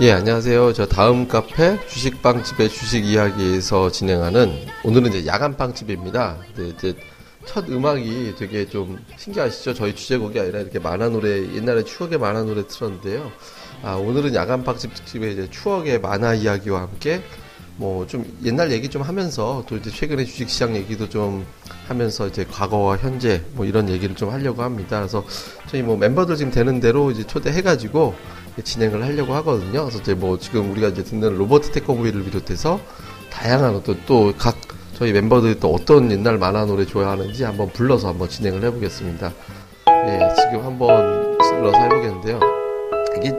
예, 안녕하세요. 저 다음 카페 주식빵집의 주식 이야기에서 진행하는 오늘은 이제 야간 빵집입니다. 네, 이제 첫 음악이 되게 좀 신기하시죠? 저희 주제곡이 아니라 이렇게 만화 노래, 옛날에 추억의 만화 노래 틀었는데요. 아, 오늘은 야간 빵집 특집의 이제 추억의 만화 이야기와 함께 뭐 좀 옛날 얘기 좀 하면서 또 이제 최근에 주식시장 얘기도 좀 하면서 이제 과거와 현재 뭐 이런 얘기를 좀 하려고 합니다. 그래서 저희 뭐 멤버들 지금 되는 대로 이제 초대해가지고 진행을 하려고 하거든요. 그래서 이제 뭐 지금 우리가 이제 듣는 로버트 테커보이를 비롯해서 다양한 어떤 또 각 저희 멤버들이 또 어떤 옛날 만화 노래 좋아하는지 한번 불러서 한번 진행을 해보겠습니다. 예, 지금 한번 불러서 해보겠는데요. 이게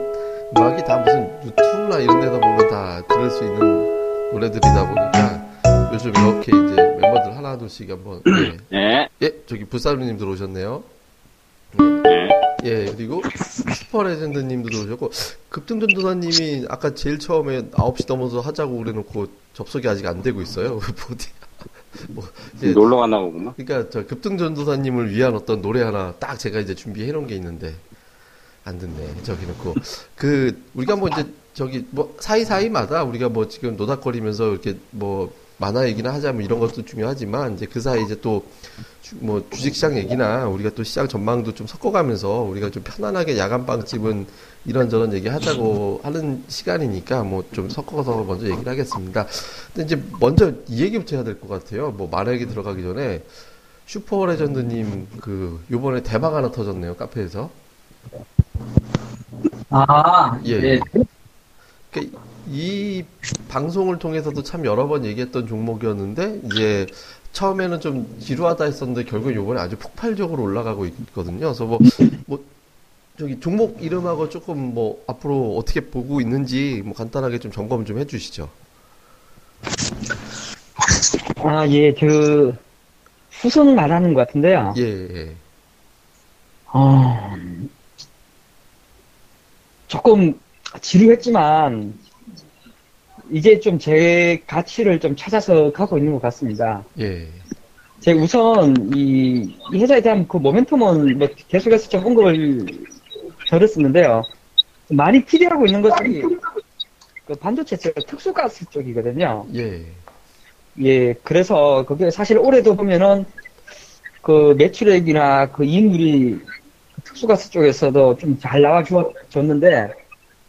음악이 다 무슨 유튜브나 이런 데다 보면 다 들을 수 있는 노래들이다 보니까 요즘 이렇게 이제 멤버들 하나 둘씩 한번 예, 네. 예 저기 불사루님 들어오셨네요. 네. 예, 그리고 슈퍼 레전드 님도 들어오셨고, 급등전도사님이 아까 제일 처음에 9시 넘어서 하자고 그래놓고 접속이 아직 안 되고 있어요. 어디, 뭐, 이제, 놀러 가나 보구나. 그러니까 저 급등전도사님을 위한 어떤 노래 하나 딱 제가 이제 준비해 놓은 게 있는데, 안 듣네. 저기 놓고. 그, 우리가 뭐 이제 저기 뭐 사이사이마다 우리가 뭐 지금 노닥거리면서 이렇게 뭐 만화 얘기나 하자 뭐 이런 것도 중요하지만 이제 그 사이 이제 또 뭐 주식시장 얘기나 우리가 또 시장 전망도 좀 섞어가면서 우리가 좀 편안하게 야간 빵집은 이런저런 얘기 하자고 하는 시간이니까 뭐 좀 섞어서 먼저 얘기를 하겠습니다. 근데 이제 먼저 이 얘기부터 해야 될 것 같아요. 뭐 얘기 들어가기 전에 슈퍼 레전드님 그 요번에 대박 하나 터졌네요 카페에서. 아, 예. 예. 그이 방송을 통해서도 참 여러 번 얘기했던 종목이었는데 이제 처음에는 좀 지루하다 했었는데 결국 요번에 아주 폭발적으로 올라가고 있거든요. 그래서 뭐, 뭐 저기 종목 이름하고 조금 뭐 앞으로 어떻게 보고 있는지 뭐 간단하게 좀 점검 좀 해주시죠. 아, 예, 그, 후손 말하는 것 같은데요. 예, 예. 어, 조금 지루했지만, 이제 좀 제 가치를 좀 찾아서 가고 있는 것 같습니다. 예. 제 우선, 이, 이 회사에 대한 그 모멘텀은 뭐 계속해서 좀 언급을 들었었는데요. 많이 기대하고 있는 것이, 그 반도체 쪽 특수가스 쪽이거든요. 예. 예, 그래서 그게 사실 올해도 보면은 그 매출액이나 그 이익률이 그 특수가스 쪽에서도 좀 잘 나와 줬는데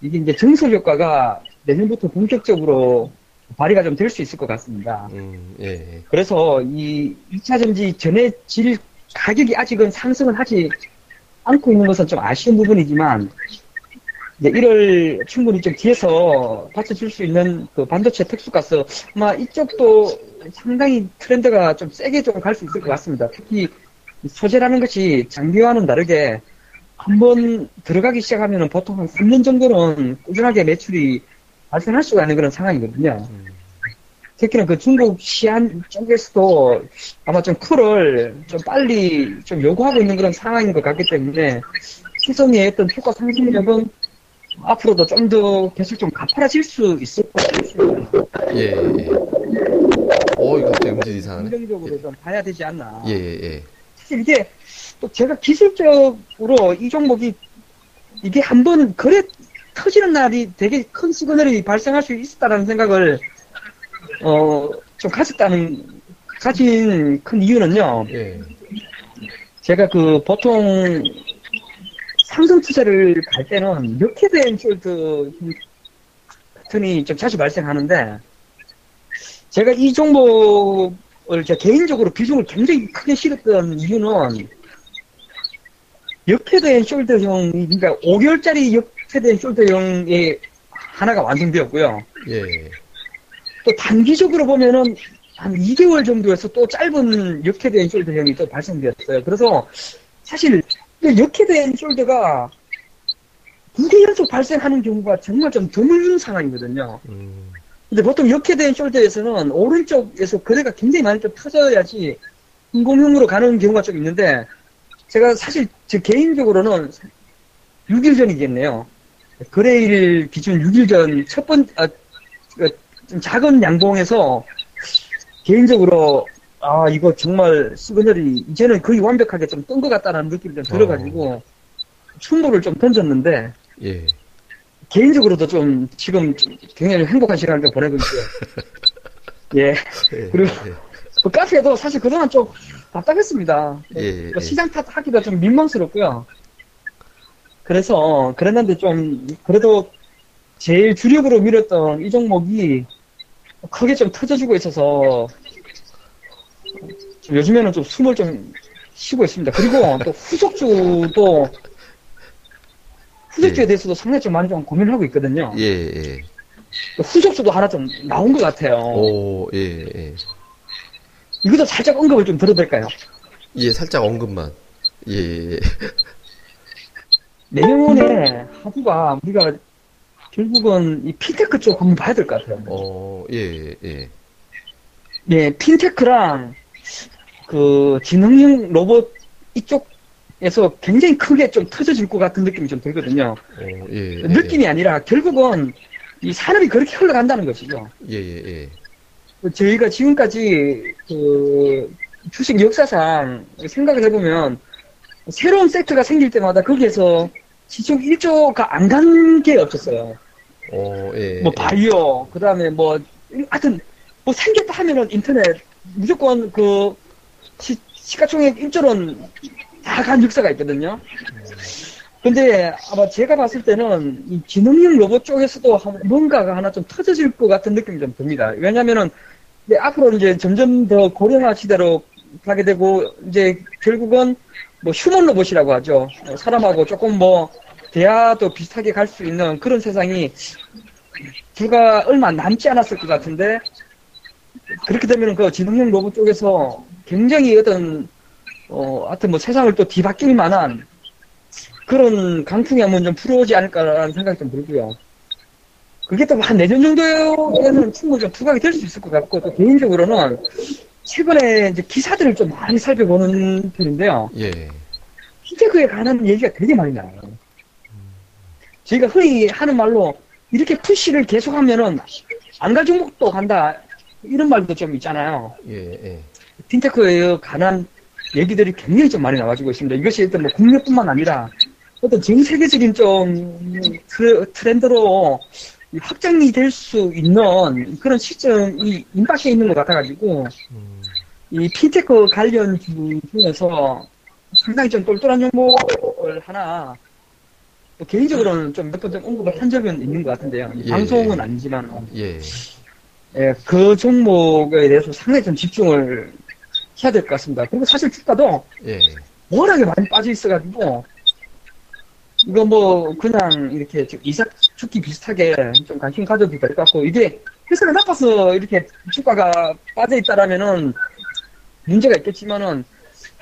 이게 이제 증설 효과가 내년부터 본격적으로 발휘가 좀 될 수 있을 것 같습니다. 음, 예. 그래서 이 2차 전지 전해 질 가격이 아직은 상승을 하지 않고 있는 것은 좀 아쉬운 부분이지만 이제 이를 충분히 좀 뒤에서 받쳐줄 수 있는 그 반도체 특수가스 아마 이쪽도 상당히 트렌드가 좀 세게 좀 갈 수 있을 것 같습니다. 특히 소재라는 것이 장비와는 다르게 한번 들어가기 시작하면 보통 한 3년 정도는 꾸준하게 매출이 발생할 수가 있는 그런 상황이거든요. 음, 특히나 그 중국 시안 쪽에서도 아마 좀 쿨을 좀 빨리 좀 요구하고 있는 그런 상황인 것 같기 때문에 시성의 어떤 효과 상승력은 앞으로도 좀 더 계속 좀 가파라질 수 있을 것 같습니다. 예, 예. 어, 이거 또 음질 이상하네. 긍정적으로 좀 봐야 되지 않나. 예, 예, 예. 사실 이게 또 제가 기술적으로 이 종목이 이게 한번 거래 터지는 날이 되게 큰 시그널이 발생할 수 있었다라는 생각을 어 좀 가졌다는 가진 큰 이유는요. 예. 제가 그 보통 삼성 투자를 갈 때는 몇해드 앤숄드 패턴이 좀 자주 발생하는데 제가 이 종목을 제가 개인적으로 비중을 굉장히 크게 실었던 이유는 역head and shoulder형 그러니까 5개월짜리 역 and shoulder형의 하나가 완성되었고요. 예. 또 단기적으로 보면은 한 2개월 정도에서 또 짧은 and shoulder형이 또 발생되었어요. 그래서 사실 and shoulder가 두 개 연속 발생하는 경우가 정말 좀 드문 상황이거든요. 음, 근데 보통 and shoulder에서는 오른쪽에서 거래가 굉장히 많이 좀 터져야지 인공형으로 가는 경우가 좀 있는데 제가 사실 제 개인적으로는 6일 전이겠네요. 거래일 기준 6일 전 첫 번, 아, 그, 좀 작은 양봉에서 개인적으로 아, 이거 정말 시그널이 이제는 거의 완벽하게 좀 뜬 것 같다는 느낌이 좀 들어가지고 충고를 좀 던졌는데 예. 개인적으로도 좀 지금 좀 굉장히 행복한 시간을 보내고 있고요. 예. 예, 그리고 예, 그 카페도 사실 그동안 좀 답답했습니다. 예, 그 예. 시장 탓하기가 좀 민망스럽고요. 그래서 그랬는데 좀 그래도 제일 주력으로 밀었던 이 종목이 크게 좀 터져주고 있어서 좀 요즘에는 좀 숨을 좀 쉬고 있습니다. 그리고 또 후속주도 후속주에 예. 대해서도 상당히 좀 많이 좀 고민을 하고 있거든요. 예, 예. 후속주도 하나 좀 나온 것 같아요. 오, 예, 예. 이것도 살짝 언급을 좀 드려도 될까요? 예, 살짝 언급만. 예, 예. 내년에 하부가 우리가 결국은 이 핀테크 쪽 한번 봐야 될 것 같아요. 어, 예, 예. 예, 핀테크랑 그 지능형 로봇 이쪽에서 굉장히 크게 좀 터져질 것 같은 느낌이 좀 들거든요. 어, 예. 예. 느낌이 아니라 결국은 이 산업이 그렇게 흘러간다는 것이죠. 예, 예, 예. 저희가 지금까지 그 주식 역사상 생각을 해보면 새로운 섹터가 생길 때마다 거기에서 시총 1조가 안 간 게 없었어요. 어, 예. 뭐 예. 바이오, 그 다음에 뭐 하여튼 뭐 생겼다 하면은 인터넷 무조건 그 시, 시가총액 1조는 다 간 역사가 있거든요. 근데 아마 제가 봤을 때는 이 지능형 로봇 쪽에서도 한- 뭔가가 하나 좀 터져질 것 같은 느낌이 좀 듭니다. 왜냐면은 이제 앞으로 이제 점점 더 고령화 시대로 가게 되고 이제 결국은 뭐 휴먼 로봇이라고 하죠. 어, 사람하고 조금 뭐 대화도 비슷하게 갈 수 있는 그런 세상이 불과 얼마 남지 않았을 것 같은데 그렇게 되면 그 지능형 로봇 쪽에서 굉장히 어떤 어 하여튼 뭐 세상을 또 뒤바뀔 만한 그런 강풍이 한번 좀 불어오지 않을까라는 생각이 좀 들고요. 그게 또 한 내년 정도에는 충분히 좀 부각이 될 수 있을 것 같고 또 개인적으로는 최근에 이제 기사들을 좀 많이 살펴보는 편인데요. 예. 핀테크에 관한 얘기가 되게 많이 나와요. 저희가 흔히 하는 말로 이렇게 푸시를 계속하면은 안 갈 종목도 간다 이런 말도 좀 있잖아요. 예, 예. 핀테크에 관한 얘기들이 굉장히 좀 많이 나와주고 있습니다. 이것이 일단 뭐 국내뿐만 아니라 어떤 전 세계적인 좀 트- 트렌드로 이 확장이 될 수 있는 그런 시점이 임박해 있는 것 같아가지고 음, 이 핀테크 관련 주 중에서 상당히 좀 똘똘한 정보를 하나 또 개인적으로는 좀 몇 번 좀 언급을 한 적은 있는 것 같은데요. 예. 방송은 아니지만 예. 예, 그 종목에 대해서 상당히 좀 집중을 해야 될 것 같습니다. 그리고 사실 주가도 예. 워낙에 많이 빠져 있어가지고 이거 뭐 그냥 이렇게 좀 이삭 죽기 비슷하게 좀 관심 가져도 될 것 같고 이게 회사가 나빠서 이렇게 주가가 빠져 있다라면은 문제가 있겠지만은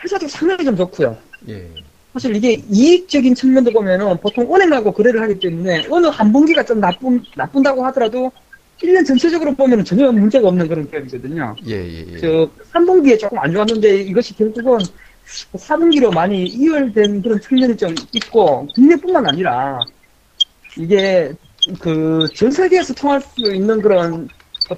회사도 상당히 좀 좋고요. 예. 사실 이게 이익적인 측면도 보면은 보통 은행하고 거래를 하기 때문에 어느 한 분기가 좀 나쁜 나쁜다고 하더라도 1년 전체적으로 보면 전혀 문제가 없는 그런 기업이거든요. 예, 예, 예. 저 3분기에 조금 안 좋았는데 이것이 결국은 4분기로 많이 이월된 그런 측면이 좀 있고 국내뿐만 아니라 이게 그 전 세계에서 통할 수 있는 그런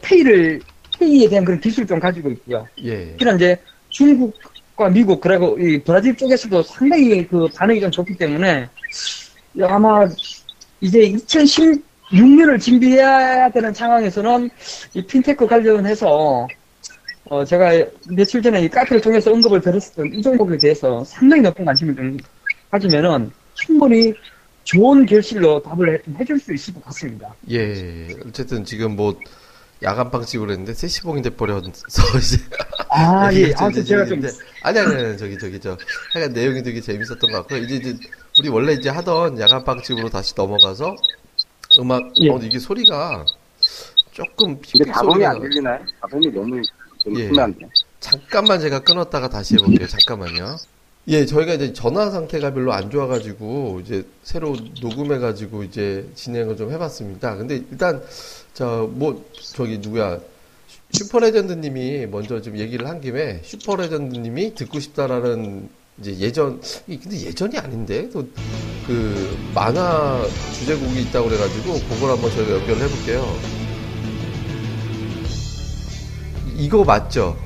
페이를 페이에 대한 그런 기술을 좀 가지고 있고요. 예. 특히나 이제 중국과 미국 그리고 이 브라질 쪽에서도 상당히 그 반응이 좀 좋기 때문에 아마 이제 2016년을 준비해야 되는 상황에서는 이 핀테크 관련해서 어 제가 며칠 전에 이 카페를 통해서 언급을 드렸었던 이 종목에 대해서 상당히 높은 관심을 좀 가지면은 충분히 좋은 결실로 답을 해, 해줄 수 있을 것 같습니다. 예. 어쨌든 지금 뭐 야간빵집을 했는데 세시봉이 돼버려서 이제 아, 예. 아무튼 제가 좀, 아니 아니 아니 저기 저기 저 하여간 내용이 되게 재밌었던 것 같고요. 이제 이제 우리 원래 이제 하던 야간빵집으로 다시 넘어가서 음악 예. 어 이게 소리가 조금 근데 소리가 안 들리나요? 가동이 너무 좀 예. 심한데. 잠깐만 제가 끊었다가 다시 해볼게요. 잠깐만요. 예, 저희가 이제 전화 상태가 별로 안 좋아가지고 이제 새로 녹음해가지고 이제 진행을 좀 해봤습니다. 근데 일단 저뭐 저기 누구야 슈퍼레전드님이 먼저 좀 얘기를 한 김에 슈퍼레전드님이 듣고 싶다라는 이제 예전 이 근데 예전이 아닌데 또 그 만화 주제곡이 있다고 그래가지고 그걸 한번 저희가 연결을 해볼게요. 이거 맞죠?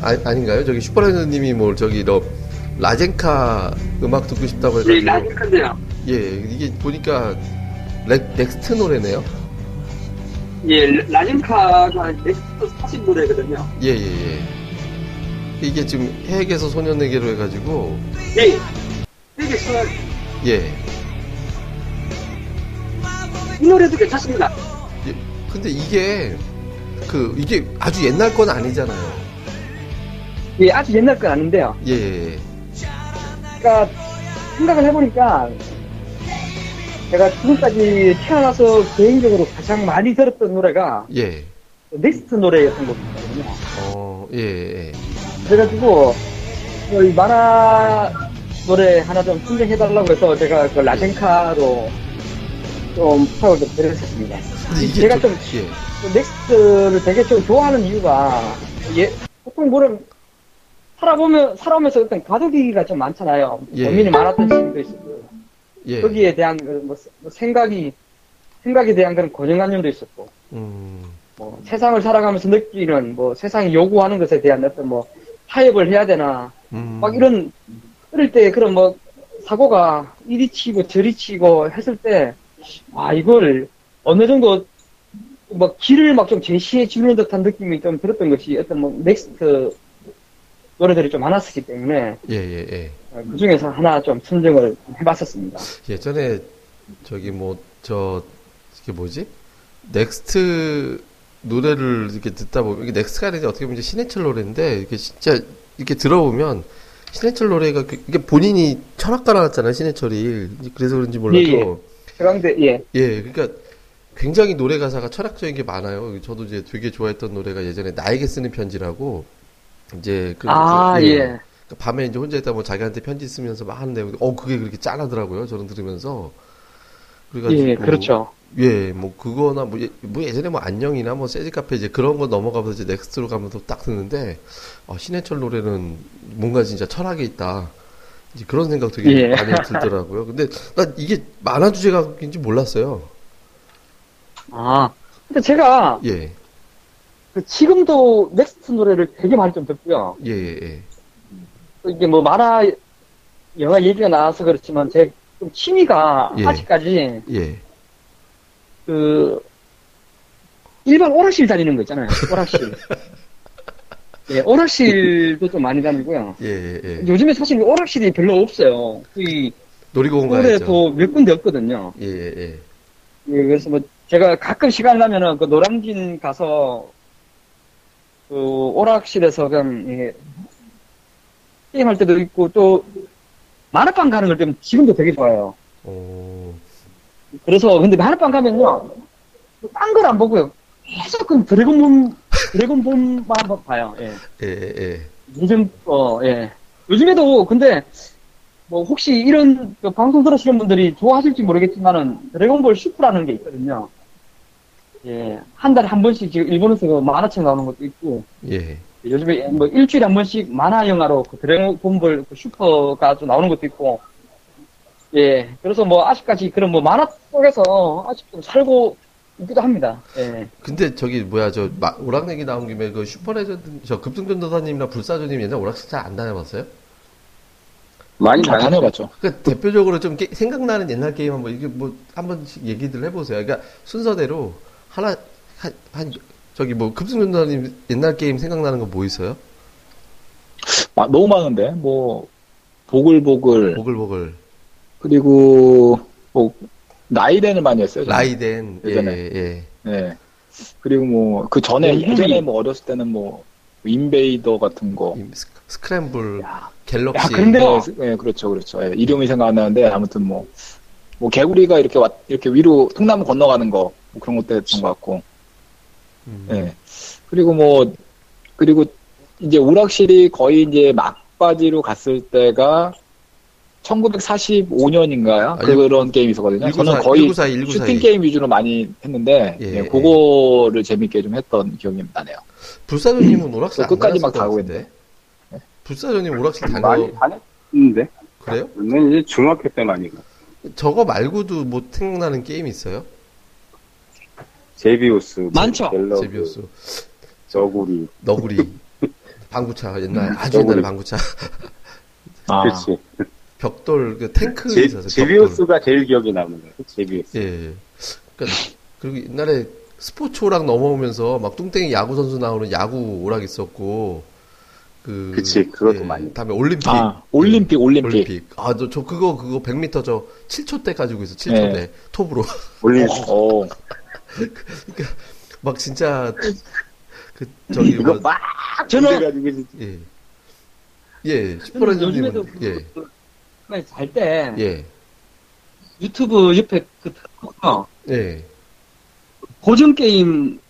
아, 아닌가요? 저기 슈퍼레전드님이 뭐 저기 너 라젠카 음악 듣고 싶다고 네, 해가지고 라젠칸데요. 예, 이게 보니까 렉, 넥스트 노래네요. 예, 라젠카가 넥스트 40 노래거든요. 예, 예, 예. 이게 지금 해에게서 소년에게로 해가지고, 네. 되게 저, 예. 이 노래도 괜찮습니다. 예. 근데 이게, 그, 이게 아주 옛날 건 아니잖아요. 예, 아주 옛날 건 아닌데요. 예, 예, 그러니까 생각을 해보니까 제가 지금까지 태어나서 개인적으로 가장 많이 들었던 노래가 예. 넥스트 노래였던 것 같거든요. 어, 예, 예. 그래가지고 이 만화 노래 하나 좀 선정해달라고 해서 제가 그 라젠카로 좀 부탁을 좀 드렸었습니다. 근데 이게 제가 저- 좀 예. 그 넥스트를 되게 좀 좋아하는 이유가 예, 보통 뭐를 살아보면 살아오면서 어떤 가족이가 좀 많잖아요. 예. 고민이 많았던 시기도 있었고 예. 거기에 대한 그 뭐, 뭐 생각이 생각에 대한 그런 고정관념도 있었고 음, 뭐 세상을 살아가면서 느끼는 뭐 세상이 요구하는 것에 대한 어떤 뭐 타협을 해야 되나 음. 막 이런 어릴 때 그런 뭐 사고가 이리 치고 저리 치고 했을 때 아 이걸 어느 정도 뭐 길을 막 좀 제시해 주는 듯한 느낌이 좀 들었던 것이 어떤 뭐 넥스트 노래들이 좀 많았기 때문에 예, 예, 예. 그 중에서 하나 좀 선정을 해봤었습니다. 예전에 저기 뭐 저 이게 뭐지? 넥스트 노래를 이렇게 듣다 보면 이게 넥스트가 아니라 어떻게 보면 이제 신해철 노래인데 이게 진짜 이렇게 들어보면 신해철 노래가 그- 이게 본인이 철학과 나왔잖아요 신해철이 그래서 그런지 몰라도 예, 예. 서강대 예 예, 그러니까 굉장히 노래 가사가 철학적인 게 많아요. 저도 이제 되게 좋아했던 노래가 예전에 나에게 쓰는 편지라고 이제 그 아, 그- 예. 그러니까 밤에 이제 혼자 있다 뭐 자기한테 편지 쓰면서 막 하는데 어 그게 그렇게 짠하더라고요. 저는 들으면서 그래가지고 예, 그렇죠. 예, 뭐 그거나 뭐, 예, 뭐 예전에 뭐 안녕이나 뭐 재즈 카페 이제 그런 거 넘어가면서 이제 넥스트로 가면서 딱 듣는데 어, 신해철 노래는 뭔가 진짜 철학이 있다. 이제 그런 생각 되게 예. 많이 들더라고요. 근데 나 이게 만화 주제가인지 몰랐어요. 아 근데 제가 예, 그 지금도 넥스트 노래를 되게 많이 좀 듣고요. 예, 예, 예. 또 이게 뭐 만화 영화 얘기가 나와서 그렇지만 제 좀 취미가 예. 아직까지 예. 그 일반 오락실 다니는 거 있잖아요. 오락실. 예, 오락실도 좀 많이 다니고요. 예, 예, 예. 요즘에 사실 오락실이 별로 없어요. 이 놀이공원 가야죠. 몇 군데 없거든요. 예, 예, 예. 예, 그래서 뭐 제가 가끔 시간 나면은 그 노량진 가서 그 오락실에서 그냥 예, 게임할 때도 있고 또 만화방 가는 걸좀 지금도 되게 좋아해요. 오, 그래서 근데 만화방 가면요 딴 걸 안 보고요 계속 그 드래곤볼 드래곤볼만 봐요. 예. 예, 예, 예. 요즘 어 예. 요즘에도 근데 뭐 혹시 이런 그 방송 들으시는 분들이 좋아하실지 모르겠지만은 드래곤볼 슈프라는 게 있거든요. 예, 한 달에 한 번씩 지금 일본에서 그 만화책 나오는 것도 있고 예. 요즘에 뭐 일주일에 한 번씩 만화 영화로 그 드래곤볼 그 슈퍼가 좀 나오는 것도 있고 예, 그래서 뭐 아직까지 그런 뭐 만화 속에서 아직 좀 살고 있기도 합니다. 예. 근데 저기 뭐야 저 마- 오락 얘기 나온 김에 그 슈퍼레전드 저 급등전도사님이나 불사조님 옛날 오락실 잘안 다녀봤어요? 많이 다 다녀봤죠. 그 대표적으로 좀 게- 생각나는 옛날 게임 한번 이게 뭐 한 번씩 얘기들 해보세요. 그러니까 순서대로 하나 한, 한 저기 뭐 급등전도사님 옛날 게임 생각나는 거 뭐 있어요? 아, 너무 많은데 뭐 보글보글 보글보글, 그리고 뭐 라이덴을 많이 했어요. 저는. 라이덴, 예, 예전에. 예. 네. 그리고 뭐 그 전에 네, 예전에 뭐 어렸을 때는 뭐 인베이더 같은 거. 스- 스크램블, 야, 갤럭시. 야, 근데- 네, 스- 네, 그렇죠, 그렇죠. 예, 이름이 생각 안 나는데 아무튼 뭐, 뭐 개구리가 이렇게 왔 이렇게 위로 통나무 건너가는 거 뭐 그런 것도 했던 것 같고. 음, 예. 그리고 뭐 그리고 이제 오락실이 거의 이제 막바지로 갔을 때가 1945년인가요? 아, 그런 게임이 있었거든요. 194, 저는 거의 194, 194. 슈팅 게임 위주로 많이 했는데 예, 예, 예. 그거를 재밌게 좀 했던 기억이 나네요. 불사조님은 오락실 안 끝까지 막것 가고 같은데? 불사조님 오락실 다녀 많이 다녔는데 그래요? 저는 이제 중학교 때 많이 가. 저거 말고도 뭐 생각나는 게임 있어요? 제비우스, 뭐 많죠. 갤러그, 제비우스, 저구리, 너구리, 방구차 옛날 아주 너구리. 옛날에 방구차. 아, 그렇지. 벽돌 그 탱크 제, 있었어요. 벽돌. 제비우스가 제일 기억에 남는 거예요. 제비우스. 예. 그러니까 그리고 옛날에 스포츠 오락 넘어오면서 막 뚱땡이 야구 선수 나오는 야구 오락 있었고 그 그치, 그것도 많이. 다음에 올림픽 아, 올림픽, 올림픽. 올림픽. 아, 저, 저 그거 그거 100m 저 7초 때 가지고 있어. 7초 네. 때 톱으로. 올림 어, 막 진짜 그 저기 이거 뭐 막 저는- 진짜 예. 예, 저는 요즘에도 예. 잘때 예. 유튜브 옆에 그 어, 예. 고전 게임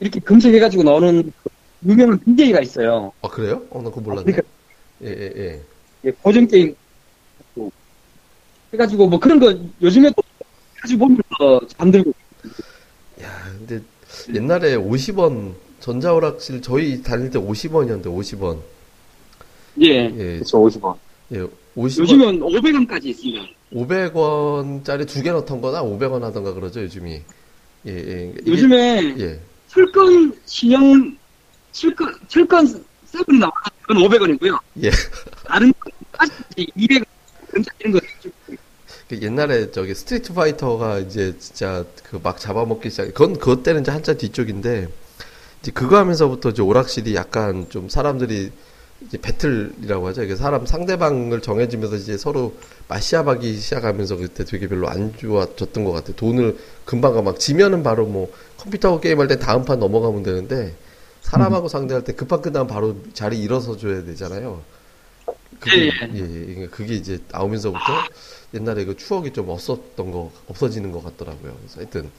이렇게 검색해가지고 나오는 그 유명한 BJ가 있어요. 아, 그래요? 어, 나 그거 몰랐네. 그러니까 예, 예, 예. 예, 고전 게임 해가지고 뭐 그런 거 요즘에도 자주 보면서 잠들고 야, 근데 옛날에 50원 전자오락실 저희 다닐 때 50원이었는데 50원. 예. 예. 그쵸 50원. 예. 50원. 요즘은 500원까지 있습니다. 500원짜리 두 개 넣던 거나 500원 하던가 그러죠, 요즘이. 예, 예. 이게- 요즘에 예. 철권 신형 철권 철권 seven이 나와서 그건 500원이고요. 예. 다른 아직까지 200원 이런 거그 옛날에 저기 스트리트 파이터가 이제 진짜 그 막 잡아먹기 시작. 그건 그것 때는 이제 한참 뒤쪽인데 이제 그거 하면서부터 이제 오락실이 약간 좀 사람들이 이제 battle이라고 하죠. 이게 사람 상대방을 정해지면서 이제 서로 마시아박이 시작하면서 그때 되게 별로 안 좋아졌던 것 같아요. 돈을 금방 가막 지면은 바로 뭐 컴퓨터 게임 할 때 다음 판 넘어가면 되는데 사람하고 상대할 때 급한 끝나면 바로 자리 일어서 줘야 되잖아요. 그게, 예, 예, 예. 그러니까 그게 이제 나오면서부터 옛날에 그 추억이 좀 없었던 거, 없어지는 것 같더라고요. 그래서 하여튼.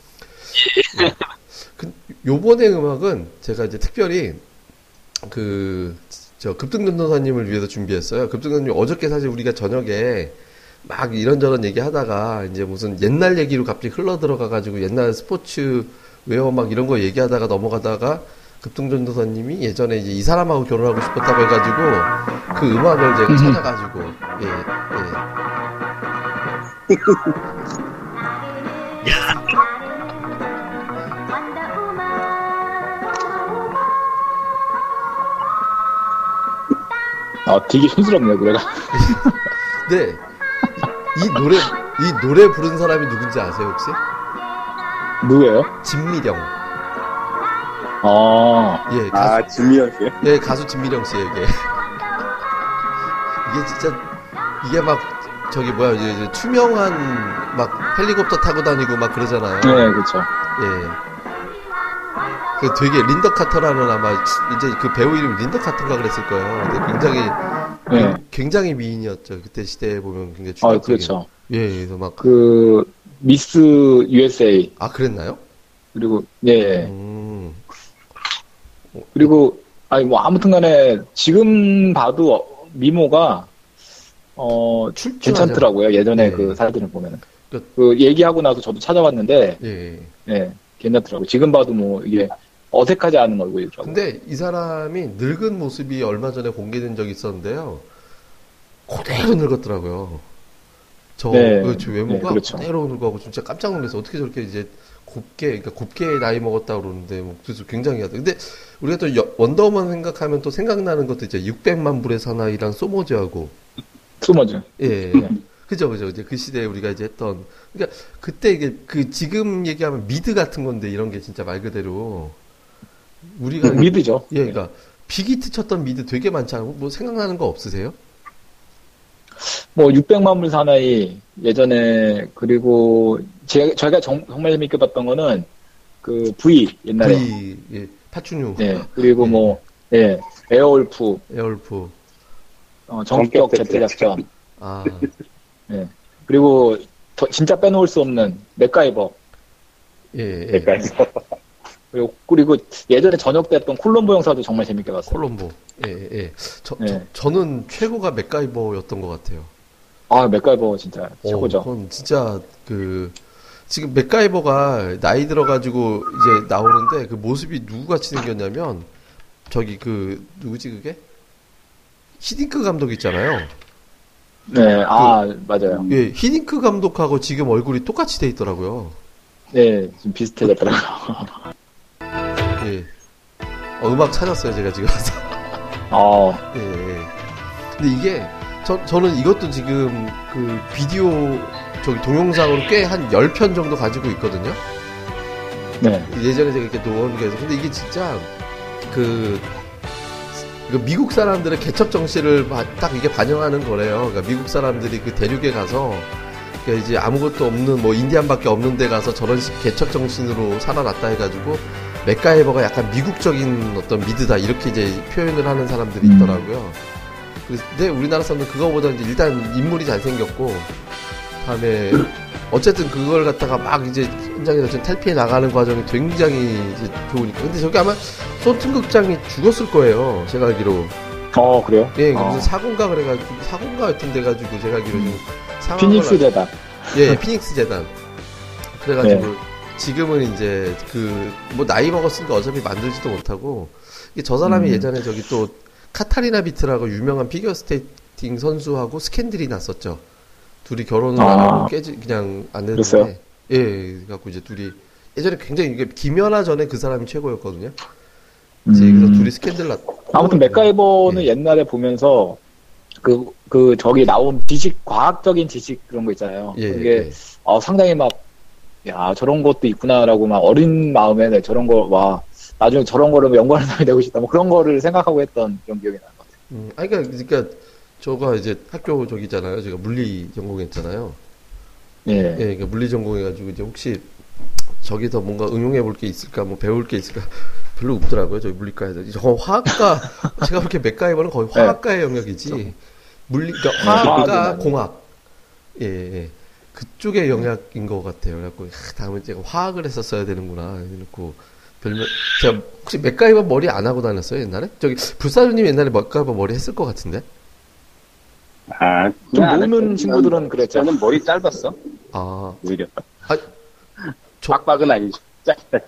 예. 그, 요번에 음악은 제가 이제 특별히 그, 저 급등전도사님을 위해서 준비했어요. 급등전도사님 어저께 사실 우리가 저녁에 막 이런저런 얘기 하다가 이제 무슨 옛날 얘기로 갑자기 흘러 들어가가지고 옛날 스포츠 웨어 막 이런 거 얘기하다가 넘어가다가 급등전도사님이 예전에 이제 이 사람하고 결혼하고 싶었다고 해가지고 그 음악을 제가 찾아가지고 예, 예. 아, 되게 촌스럽네요, 노래가. 네. 이 노래, 이 노래 부른 사람이 누군지 아세요, 혹시? 누구예요? 진미령. 아, 예, 가수, 아 진미연 씨. 예, 가수 진미령 씨에게. 이게 진짜, 이게 막, 저기 뭐야, 이제, 이제 투명한, 막, 헬리콥터 타고 다니고 막 그러잖아요. 네, 그렇죠. 예. 그 되게 린더 카터라는 아마, 이제 그 배우 이름이 린더 카터인가 그랬을 거예요. 근데 굉장히, 네. 굉장히 미인이었죠. 그때 시대에 보면 굉장히 아, 충격적인. 그렇죠. 예, 그래서 막, 그, 미스 USA. 아, 그랬나요? 그리고, 예. 음. 그리고, 아니, 뭐, 아무튼 간에, 지금 봐도 어, 미모가, 어, 출중하죠. 괜찮더라고요. 예전에 네. 그 사진을 보면은. 그- 그, 얘기하고 나서 저도 찾아봤는데, 예. 예, 괜찮더라고요. 지금 봐도 뭐, 이게, 어색하지 않은 얼굴이더라고요. 근데 이 사람이 늙은 모습이 얼마 전에 공개된 적이 있었는데요. 그대로 늙었더라고요. 저, 네. 그, 저 외모가 네, 그렇죠. 그대로 늙어가고 진짜 깜짝 놀랐어. 어떻게 저렇게 이제 곱게, 그러니까 곱게 나이 먹었다 그러는데, 뭐, 그래서 굉장히 하다. 근데 우리가 또 여- 원더우먼 생각하면 또 생각나는 것도 이제 600만 불의 사나이랑 소모즈하고, 투머즈. 예. 네. 그죠, 그죠. 이제 그 시대에 우리가 이제 했던. 그러니까 그때 이게 그 지금 얘기하면 미드 같은 건데 이런 게 진짜 말 그대로 우리가 미드죠. 예, 그러니까 big hit 쳤던 미드 되게 많잖아요. 뭐 생각나는 거 없으세요? 뭐 600만 불 사나이 예전에 그리고 제, 저희가 정, 말 재밌게 봤던 거는 그 V 옛날에. V 예, 파충류, 예 그리고 뭐 예, 에어울프. 에어울프. 어, 정격 제트 작전. 아, 그리고 더- 진짜 빼놓을 수 없는 맥가이버. 예, 예. 그러니까 그리고 예전에 저녁 때 했던 콜롬보 영사도 정말 재밌게 봤어요. 콜롬보. 예, 예. 저, 예. 저, 저는 최고가 맥가이버였던 것 같아요. 아 맥가이버 진짜 어, 최고죠. 그건 진짜 그 지금 맥가이버가 나이 들어가지고 이제 나오는데 그 모습이 누구같이 생겼냐면 저기 그 누구지 그게 히딩크 감독 있잖아요. 네, 아 맞아요. 예, 히딩크 감독하고 지금 얼굴이 똑같이 돼 있더라고요. 네, 좀 비슷해졌더라고요. 예. 어, 음악 찾았어요 제가 지금. 아, 예, 예. 근데 이게 저, 저는 이것도 지금 그 비디오 저기 동영상으로 꽤 한 10편 정도 가지고 있거든요. 네. 예전에 제가 이렇게 노원에서 근데 이게 진짜 그, 그 미국 사람들의 개척 정신을 바- 딱 이게 반영하는 거래요. 그러니까 미국 사람들이 그 대륙에 가서 그러니까 이제 아무것도 없는 뭐 인디안밖에 없는 데 가서 저런 식 개척 정신으로 살아났다 해가지고 맥가이버가 약간 미국적인 어떤 미드다 이렇게 이제 표현을 하는 사람들이 음. 있더라고요. 근데 우리나라 사람들 그거보다 이제 일단 인물이 잘 생겼고 다음에 어쨌든 그걸 갖다가 막 이제 현장에서 좀 탈피해 나가는 과정이 굉장히 이제 좋으니까. 근데 저기 아마 쏜튼 국장이 죽었을 거예요. 제가 알기로. 어, 그래요? 예, 어. 무슨 사고인가 그래가지고 사고인가 하여튼 돼가지고 제가 알기로 좀 상황을 피닉스 알- 재단. 예, 피닉스 재단. 그래가지고 지금은 이제 그 뭐 나이 먹었으니까 어차피 만들지도 못하고 저 사람이 음. 예전에 저기 또 카타리나 비트라고 유명한 피겨 스케이팅 선수하고 스캔들이 났었죠. 둘이 결혼을 안 아. 하고 깨지 그냥 안 그랬어요? 됐는데 예, 그래갖고 이제 둘이 예전에 굉장히 이게 김연아 전에 그 사람이 최고였거든요. 이제 음. 그래서 둘이 스캔들 났. 아무튼 맥가이버는 예. 옛날에 보면서 그, 그, 저기 나온 지식, 과학적인 지식 그런 거 있잖아요. 예, 그게 예. 어, 상당히 막, 야, 저런 것도 있구나라고 막 어린 마음에 네, 저런 거, 와, 나중에 저런 거를 연구하는 사람이 되고 싶다. 뭐 그런 거를 생각하고 했던 그런 기억이 나는 것 같아요. 음, 아니, 그러니까, 그러니까 저가 이제 학교 저기잖아요. 제가 물리 전공했잖아요. 예. 예, 그러니까 물리 전공해가지고 이제 혹시 저기서 뭔가 응용해 볼 게 있을까, 뭐 배울 게 있을까 별로 없더라고요. 저희 물리과에서. 저 화학과 제가 그렇게 맥가이버는 거의 화학과의 영역이지. 물리, 그러니까 네, 화학과 화학은 공학. 예, 예. 그쪽의 영역인 것 같아요. 그래갖고 하, 다음에 제가 화학을 했었어야 되는구나. 이래놓고 별명 제가 혹시 맥가이버 머리 안 하고 다녔어요 옛날에? 저기 불사조님 옛날에 맥가이버 머리 했을 것 같은데? 아, 좀 노는. 친구들은 그랬죠. 저는 머리 짧았어. 아, 오히려. 아, 저- 빡빡은 아니지. 짧다.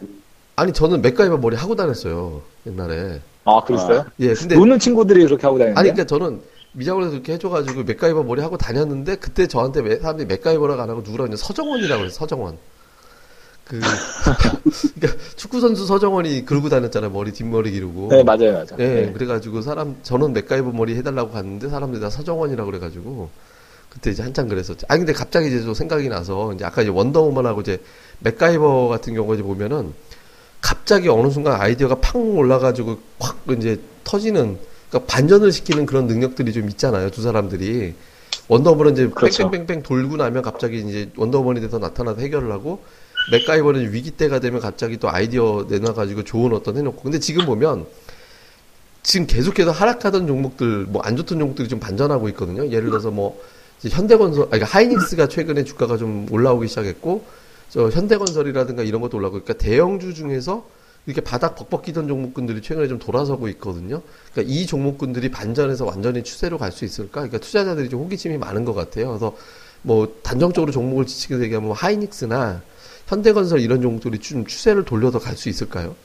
아니 저는 맥가이버 머리 하고 다녔어요 옛날에. 아, 그랬어요? 예, 근데 노는 친구들이 그렇게 하고 다니는데. 아니, 그러니까 저는 미장원에서 그렇게 해줘가지고 맥가이버 머리 하고 다녔는데 그때 저한테 왜 사람들이 맥가이버라고 안 하고 누구라고 했냐 서정원이라고 그래서 서정원. 그 그러니까 축구 선수 서정원이 그러고 다녔잖아요 머리 뒷머리 기르고. 네, 맞아요, 맞아요. 예, 네. 그래가지고 사람 저는 맥가이버 머리 해달라고 갔는데 사람들이 다 서정원이라고 그래가지고 그때 이제 한참 그랬었지. 아 근데 갑자기 이제 또 생각이 나서 이제 아까 이제 원더우먼하고 이제 맥가이버 같은 경우 이제 보면은 갑자기 어느 순간 아이디어가 팍 올라가지고 확 이제 터지는 그러니까 반전을 시키는 그런 능력들이 좀 있잖아요 두 사람들이. 원더우먼은 이제 그렇죠. 뺑뺑뺑뺑 돌고 나면 갑자기 이제 원더우먼이 돼서 나타나서 해결을 하고 맥가이버는 위기 때가 되면 갑자기 또 아이디어 내놔가지고 좋은 어떤 해놓고. 근데 지금 보면 지금 계속해서 하락하던 종목들 뭐 안 좋던 종목들이 좀 반전하고 있거든요. 예를 들어서 뭐 이제 현대건설 아니 그러니까 하이닉스가 최근에 주가가 좀 올라오기 시작했고 저 현대건설이라든가 이런 것도 올라오고 그러니까 대형주 중에서 이렇게 바닥 벅벅 끼던 종목군들이 최근에 좀 돌아서고 있거든요. 그러니까 이 종목군들이 반전해서 완전히 추세로 갈 수 있을까? 그러니까 투자자들이 좀 호기심이 많은 것 같아요. 그래서 뭐 단정적으로 종목을 지치게 얘기하면 뭐 하이닉스나 현대건설 이런 종목들이 좀 추세를 돌려서 갈 수 있을까요?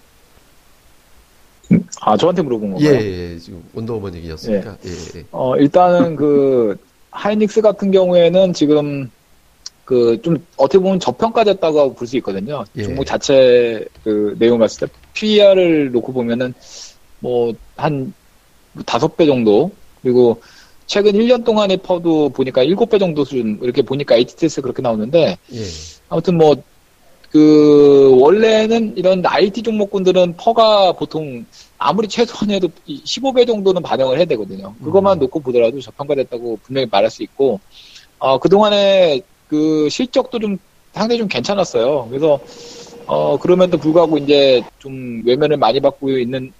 아, 저한테 물어본 예, 건가요? 예, 예. 지금 원더우먼 얘기였으니까. 예, 예. 어, 일단은 그, 하이닉스 같은 경우에는 지금 그 좀 어떻게 보면 저평가됐다고 볼 수 있거든요. 예. 종목 자체 그 내용 봤을 때 PER을 놓고 보면은 뭐 한 다섯 배 정도 그리고 최근 1년 동안의 퍼도 보니까 7배 정도 수준 이렇게 보니까 HTS 그렇게 나오는데 예. 아무튼 뭐 그 원래는 이런 IT 종목군들은 퍼가 보통 아무리 최소한해도 15배 정도는 반영을 해야 되거든요. 그것만 음. 놓고 보더라도 저평가됐다고 분명히 말할 수 있고 어 그동안에 그 실적도 좀 상당히 좀 괜찮았어요. 그래서 어 그럼에도 불구하고 이제 좀 외면을 많이 받고 있는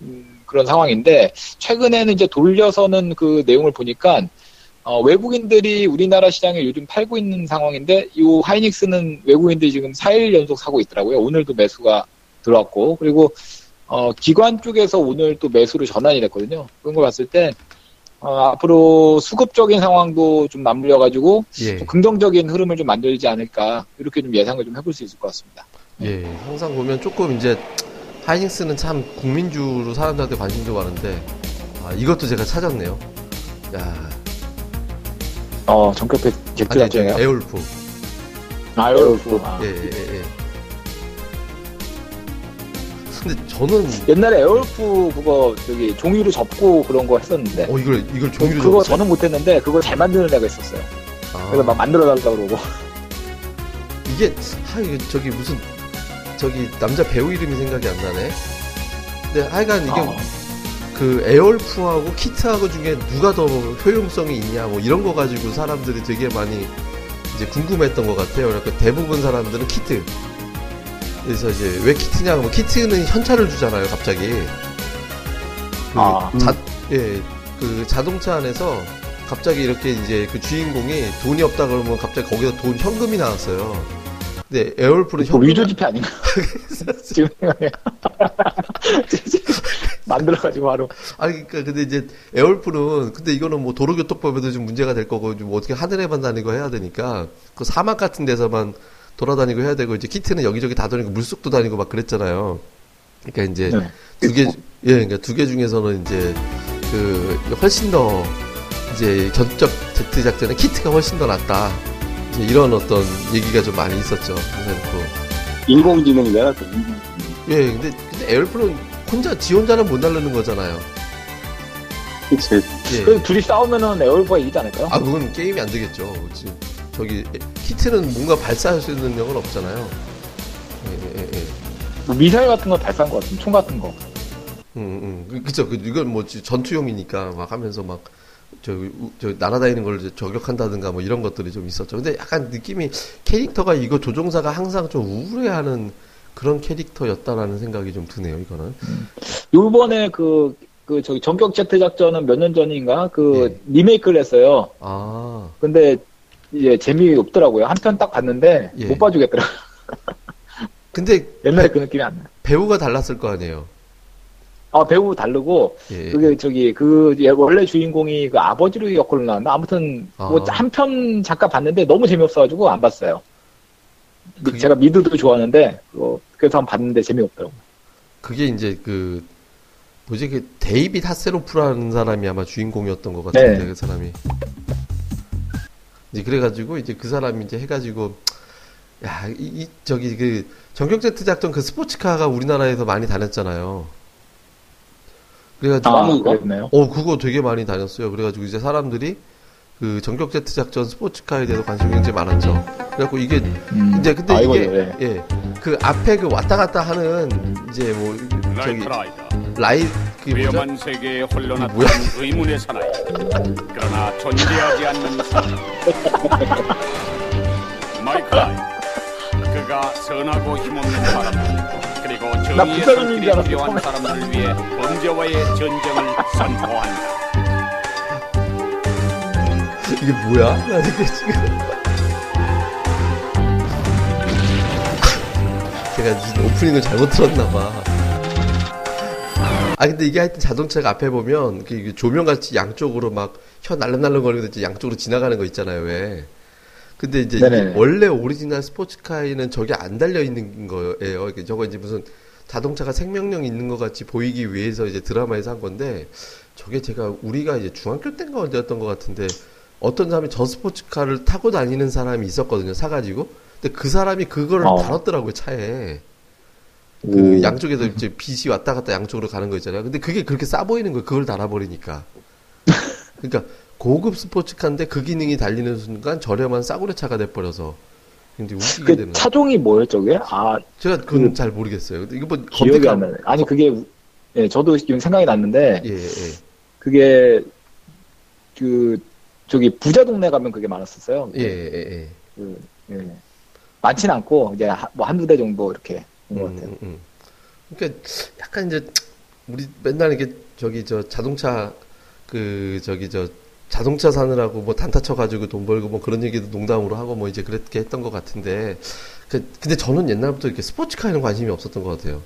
음, 그런 상황인데 최근에는 이제 돌려서는 그 내용을 보니까 어, 외국인들이 우리나라 시장에 요즘 팔고 있는 상황인데, 이 하이닉스는 외국인들이 지금 4일 연속 사고 있더라고요. 오늘도 매수가 들어왔고, 그리고, 어, 기관 쪽에서 오늘 또 매수로 전환이 됐거든요. 그런 걸 봤을 때, 어, 앞으로 수급적인 상황도 좀 맞물려가지고, 예. 좀 긍정적인 흐름을 좀 만들지 않을까, 이렇게 좀 예상을 좀 해볼 수 있을 것 같습니다. 예, 항상 보면 조금 이제 하이닉스는 참 국민주로 사람들한테 관심도 많은데 아, 이것도 제가 찾았네요. 야, 어, 정격패 아니, 객주라죠. 에올프. 아유, 아, 예, 예, 예, 근데 저는 옛날에 에어울프 그거 저기 종이로 접고 그런 거 했었는데 어 이걸 이걸 종이로 그거 접었어요? 저는 못했는데 그거 잘 만드는 애가 있었어요. 아, 그래서 막 만들어 달라고 그러고 이게 하 이게 저기 무슨 저기 남자 배우 이름이 생각이 안 나네. 근데 하여간 이게 어. 그 에어울프하고 키트하고 중에 누가 더 효용성이 있냐 뭐 이런 거 가지고 사람들이 되게 많이 이제 궁금했던 것 같아요. 그러니까 대부분 사람들은 키트. 그래서 이제 왜 키트냐 하면 키트는 현찰을 주잖아요, 갑자기. 그 아. 자, 예, 그 자동차 안에서 갑자기 이렇게 이제 그 주인공이 돈이 없다 그러면 갑자기 거기서 돈 현금이 나왔어요. 근데 그 현금 위조 지폐 아닌가? 지금. 만들어가지고 바로 아니 그러니까 근데 이제 에어울프는 근데 이거는 뭐 도로교통법에도 좀 문제가 될 거고 좀 어떻게 하늘에 만 다니고 해야 되니까 그 사막 같은 데서만 돌아다니고 해야 되고 이제 키트는 여기저기 다 다니고 물속도 다니고 막 그랬잖아요. 그러니까 이제 네. 두 개, 예, 그러니까 두 개 중에서는 이제 그 훨씬 더 이제 전적 제트 작전의 키트가 훨씬 더 낫다. 이제 이런 어떤 얘기가 좀 많이 있었죠. 그래서 그 인공지능이잖아. 또 인공지능. 예, 근데, 근데 에어플은 혼자 지 혼자는 못 날르는 거잖아요. 그치. 예. 둘이 싸우면은 에어울프가 이기지 않을까요? 아, 그건 게임이 안 되겠죠. 지금 저기 키트는 뭔가 발사할 수 있는 능력은 없잖아요. 예, 예, 예. 뭐 미사일 같은 거 발사한 것 같은 총 같은 거. 음, 음. 그- 그쵸. 그, 이건 뭐 지- 전투용이니까 막 하면서 막, 저, 우- 저 날아다니는 걸 저격한다든가 뭐 이런 것들이 좀 있었죠. 근데 약간 느낌이 캐릭터가 이거 조종사가 항상 좀 우울해하는 그런 캐릭터였다라는 생각이 좀 드네요, 이거는. 요번에 그, 그, 저기, 전격 제트 작전은 몇 년 전인가? 그, 예. 리메이크를 했어요. 아, 근데, 이제 재미없더라고요. 한 편 딱 봤는데, 예. 못 봐주겠더라고요. 근데 옛날에 배, 그 느낌이 안 나요. 배우가 달랐을 거 아니에요. 아, 배우 다르고, 예. 그게 저기, 그, 예, 원래 주인공이 그 아버지로 역할로 나왔나? 아무튼, 뭐, 아. 한편 잠깐 봤는데 너무 재미없어가지고 안 봤어요. 그게- 제가 미드도 좋아하는데, 그거, 그래서 한번 봤는데 재미없더라고요. 그게 이제 그 뭐지 그 데이빗 하세로프라는 사람이 아마 주인공이었던 것 같은데 네. 그 사람이 이제 그래가지고 이제 그 사람이 이제 해가지고 야 이, 이- 저기 그 전격제트 작전 그 스포츠카가 우리나라에서 많이 다녔잖아요. 그래가지고 아. 어 그거 되게 많이 다녔어요. 그래가지고 이제 사람들이 그 전격 제트 작전 스포츠카에 대해서 관심이 굉장히 많았죠. 그래갖고 이게 음. 이제 근데 아, 이게 예. 예그 앞에 그 왔다 갔다 하는 이제 뭐 저기 라이? 위험한 세계에 홀려났던 뭐야? 의문의 사나이 그러나 존재하지 않는 마이클 그가 선하고 힘없는 사람들 그리고 나 정의의 손길이 필요한. 사람들을 위해 범죄와의 전쟁을 선포한다 이게 뭐야? 나 지금 제가 오프닝을 잘못 들었나봐. 아 근데 이게 하여튼 자동차가 앞에 보면 그 조명같이 양쪽으로 막 혀 날름날름 거리면서 이제 양쪽으로 지나가는 거 있잖아요 왜. 근데 이제. 원래 오리지널 스포츠카에는 저게 안 달려 있는 거예요. 이게 저거 이제 무슨 자동차가 생명력 있는 것 같이 보이기 위해서 이제 드라마에서 한 건데 저게 제가 우리가 이제 중학교 때인가 언제였던 것 같은데 어떤 사람이 저 스포츠카를 타고 다니는 사람이 있었거든요 사가지고 근데 그 사람이 그걸 어. 달았더라고요 차에 그 오. 양쪽에서 이제 빛이 왔다 갔다 양쪽으로 가는 거 있잖아요 근데 그게 그렇게 싸 보이는 거예요 그걸 달아버리니까 그러니까 고급 스포츠카인데 그 기능이 달리는 순간 저렴한 싸구려 차가 돼버려서 굉장히 웃기게 그 되는 차종이 뭐였죠, 그게? 아, 제가 그건 그- 잘 모르겠어요 근데 이거 뭐 기억이 안 나네. 아니, 그게, 우- 예, 저도 지금 생각이 났는데, 예, 예, 그게, 그, 저기, 부자 동네 가면 그게 많았었어요. 예, 예, 예. 그, 예. 많진 않고, 이제, 하- 뭐, 한두 대 정도 이렇게, 있는 것 음, 같아요. 음, 음. 그러니까 약간 이제 우리 맨날 이게 저기 저 자동차 그 저기 저 자동차 사느라고 뭐 단타 쳐가지고 돈 벌고 뭐 그런 얘기도 농담으로 하고 뭐 이제 그렇게 했던 것 같은데 그 근데 저는 옛날부터 이렇게 스포츠카에는 관심이 없었던 것 같아요.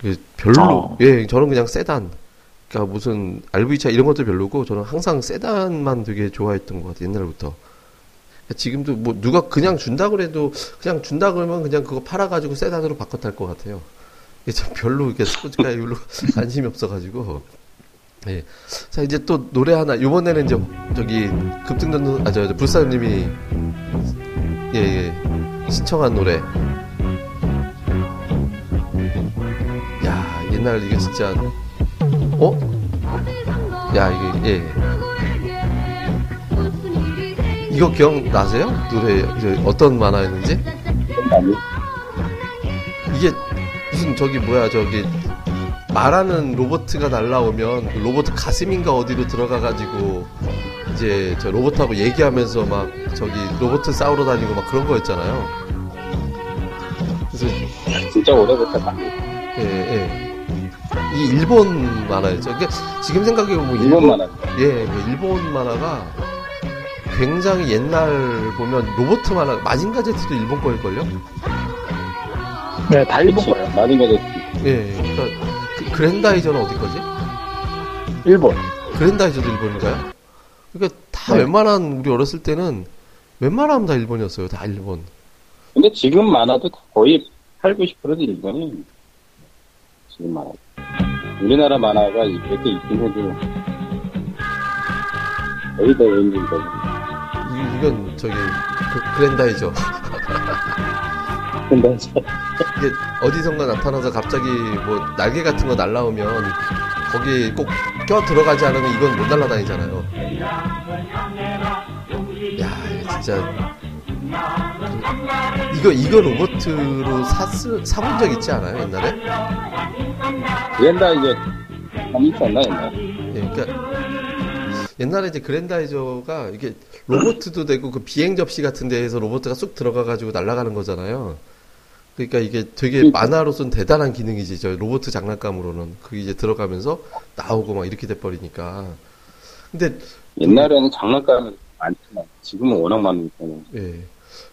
그 별로 어. 예 저는 그냥 세단 그러니까 무슨 RV차 이런 것도 별로고 저는 항상 세단만 되게 좋아했던 것 같아요 옛날부터. 지금도 뭐 누가 그냥 준다 그래도 그냥 준다 그러면 그냥 그거 팔아가지고 세단으로 바꿔 탈 것 같아요. 이게 참 별로 이렇게 스포츠카에 별로 관심이 없어가지고. 예. 자 이제 또 노래 하나 이번에는 이제 저기 급등전 아저 저, 불사님이 예예 신청한 노래 옛날 이게 진짜 어? 야 이게 예 이거 기억나세요? 노래 어떤 만화였는지? 이게 무슨 저기 뭐야 저기 말하는 로봇가 날라오면 그 로봇 가슴인가 어디로 들어가가지고 이제 저 로봇하고 얘기하면서 막 저기 로봇 싸우러 다니고 막 그런 거였잖아요. 그래서 진짜 오래됐다. 예, 예. 이 일본 만화였죠. 그러니까 지금 생각해보면 뭐 일본 만화. 예, 뭐 일본 만화가 굉장히 옛날 보면 로봇 만화 마징가 제트도 일본 거일걸요? 네, 다 일본. 거예요. 마징가 제트. 예, 그러니까 그 그랜다이저는 어디 거지? 일본. 그랜다이저도 일본인가요? 그러니까 다 네. 웬만한 우리 어렸을 때는 웬만하면 다 일본이었어요. 다 일본. 근데 지금 만화도 거의 8, 90%도 일본이 지금 만화. 우리나라 만화가 몇개 있긴 해도 거의 다 외국인거죠. 이, 이건 저기 그, 그랜다이저. 근데 이게 어디선가 나타나서 갑자기 뭐 날개 같은 거 날라오면 거기 꼭 껴 들어가지 않으면 이건 못 날아다니잖아요. 야, 진짜 이거 이거 로봇으로 샀을 사본 적 있지 않아요 옛날에? 그랜다 이제 안 있었나 옛날에? 예, 그러니까 옛날에 이제 그랜다이저가 이게 로봇도 되고 그 비행 접시 같은 데에서 로봇가 쑥 들어가 가지고 날아가는 거잖아요. 그러니까 이게 되게 그러니까. 만화로서는 대단한 기능이지. 저 로봇 장난감으로는 그게 이제 들어가면서 나오고 막 이렇게 돼 버리니까. 근데 옛날에는 장난감이 많지만 지금은 워낙 많으니까 예.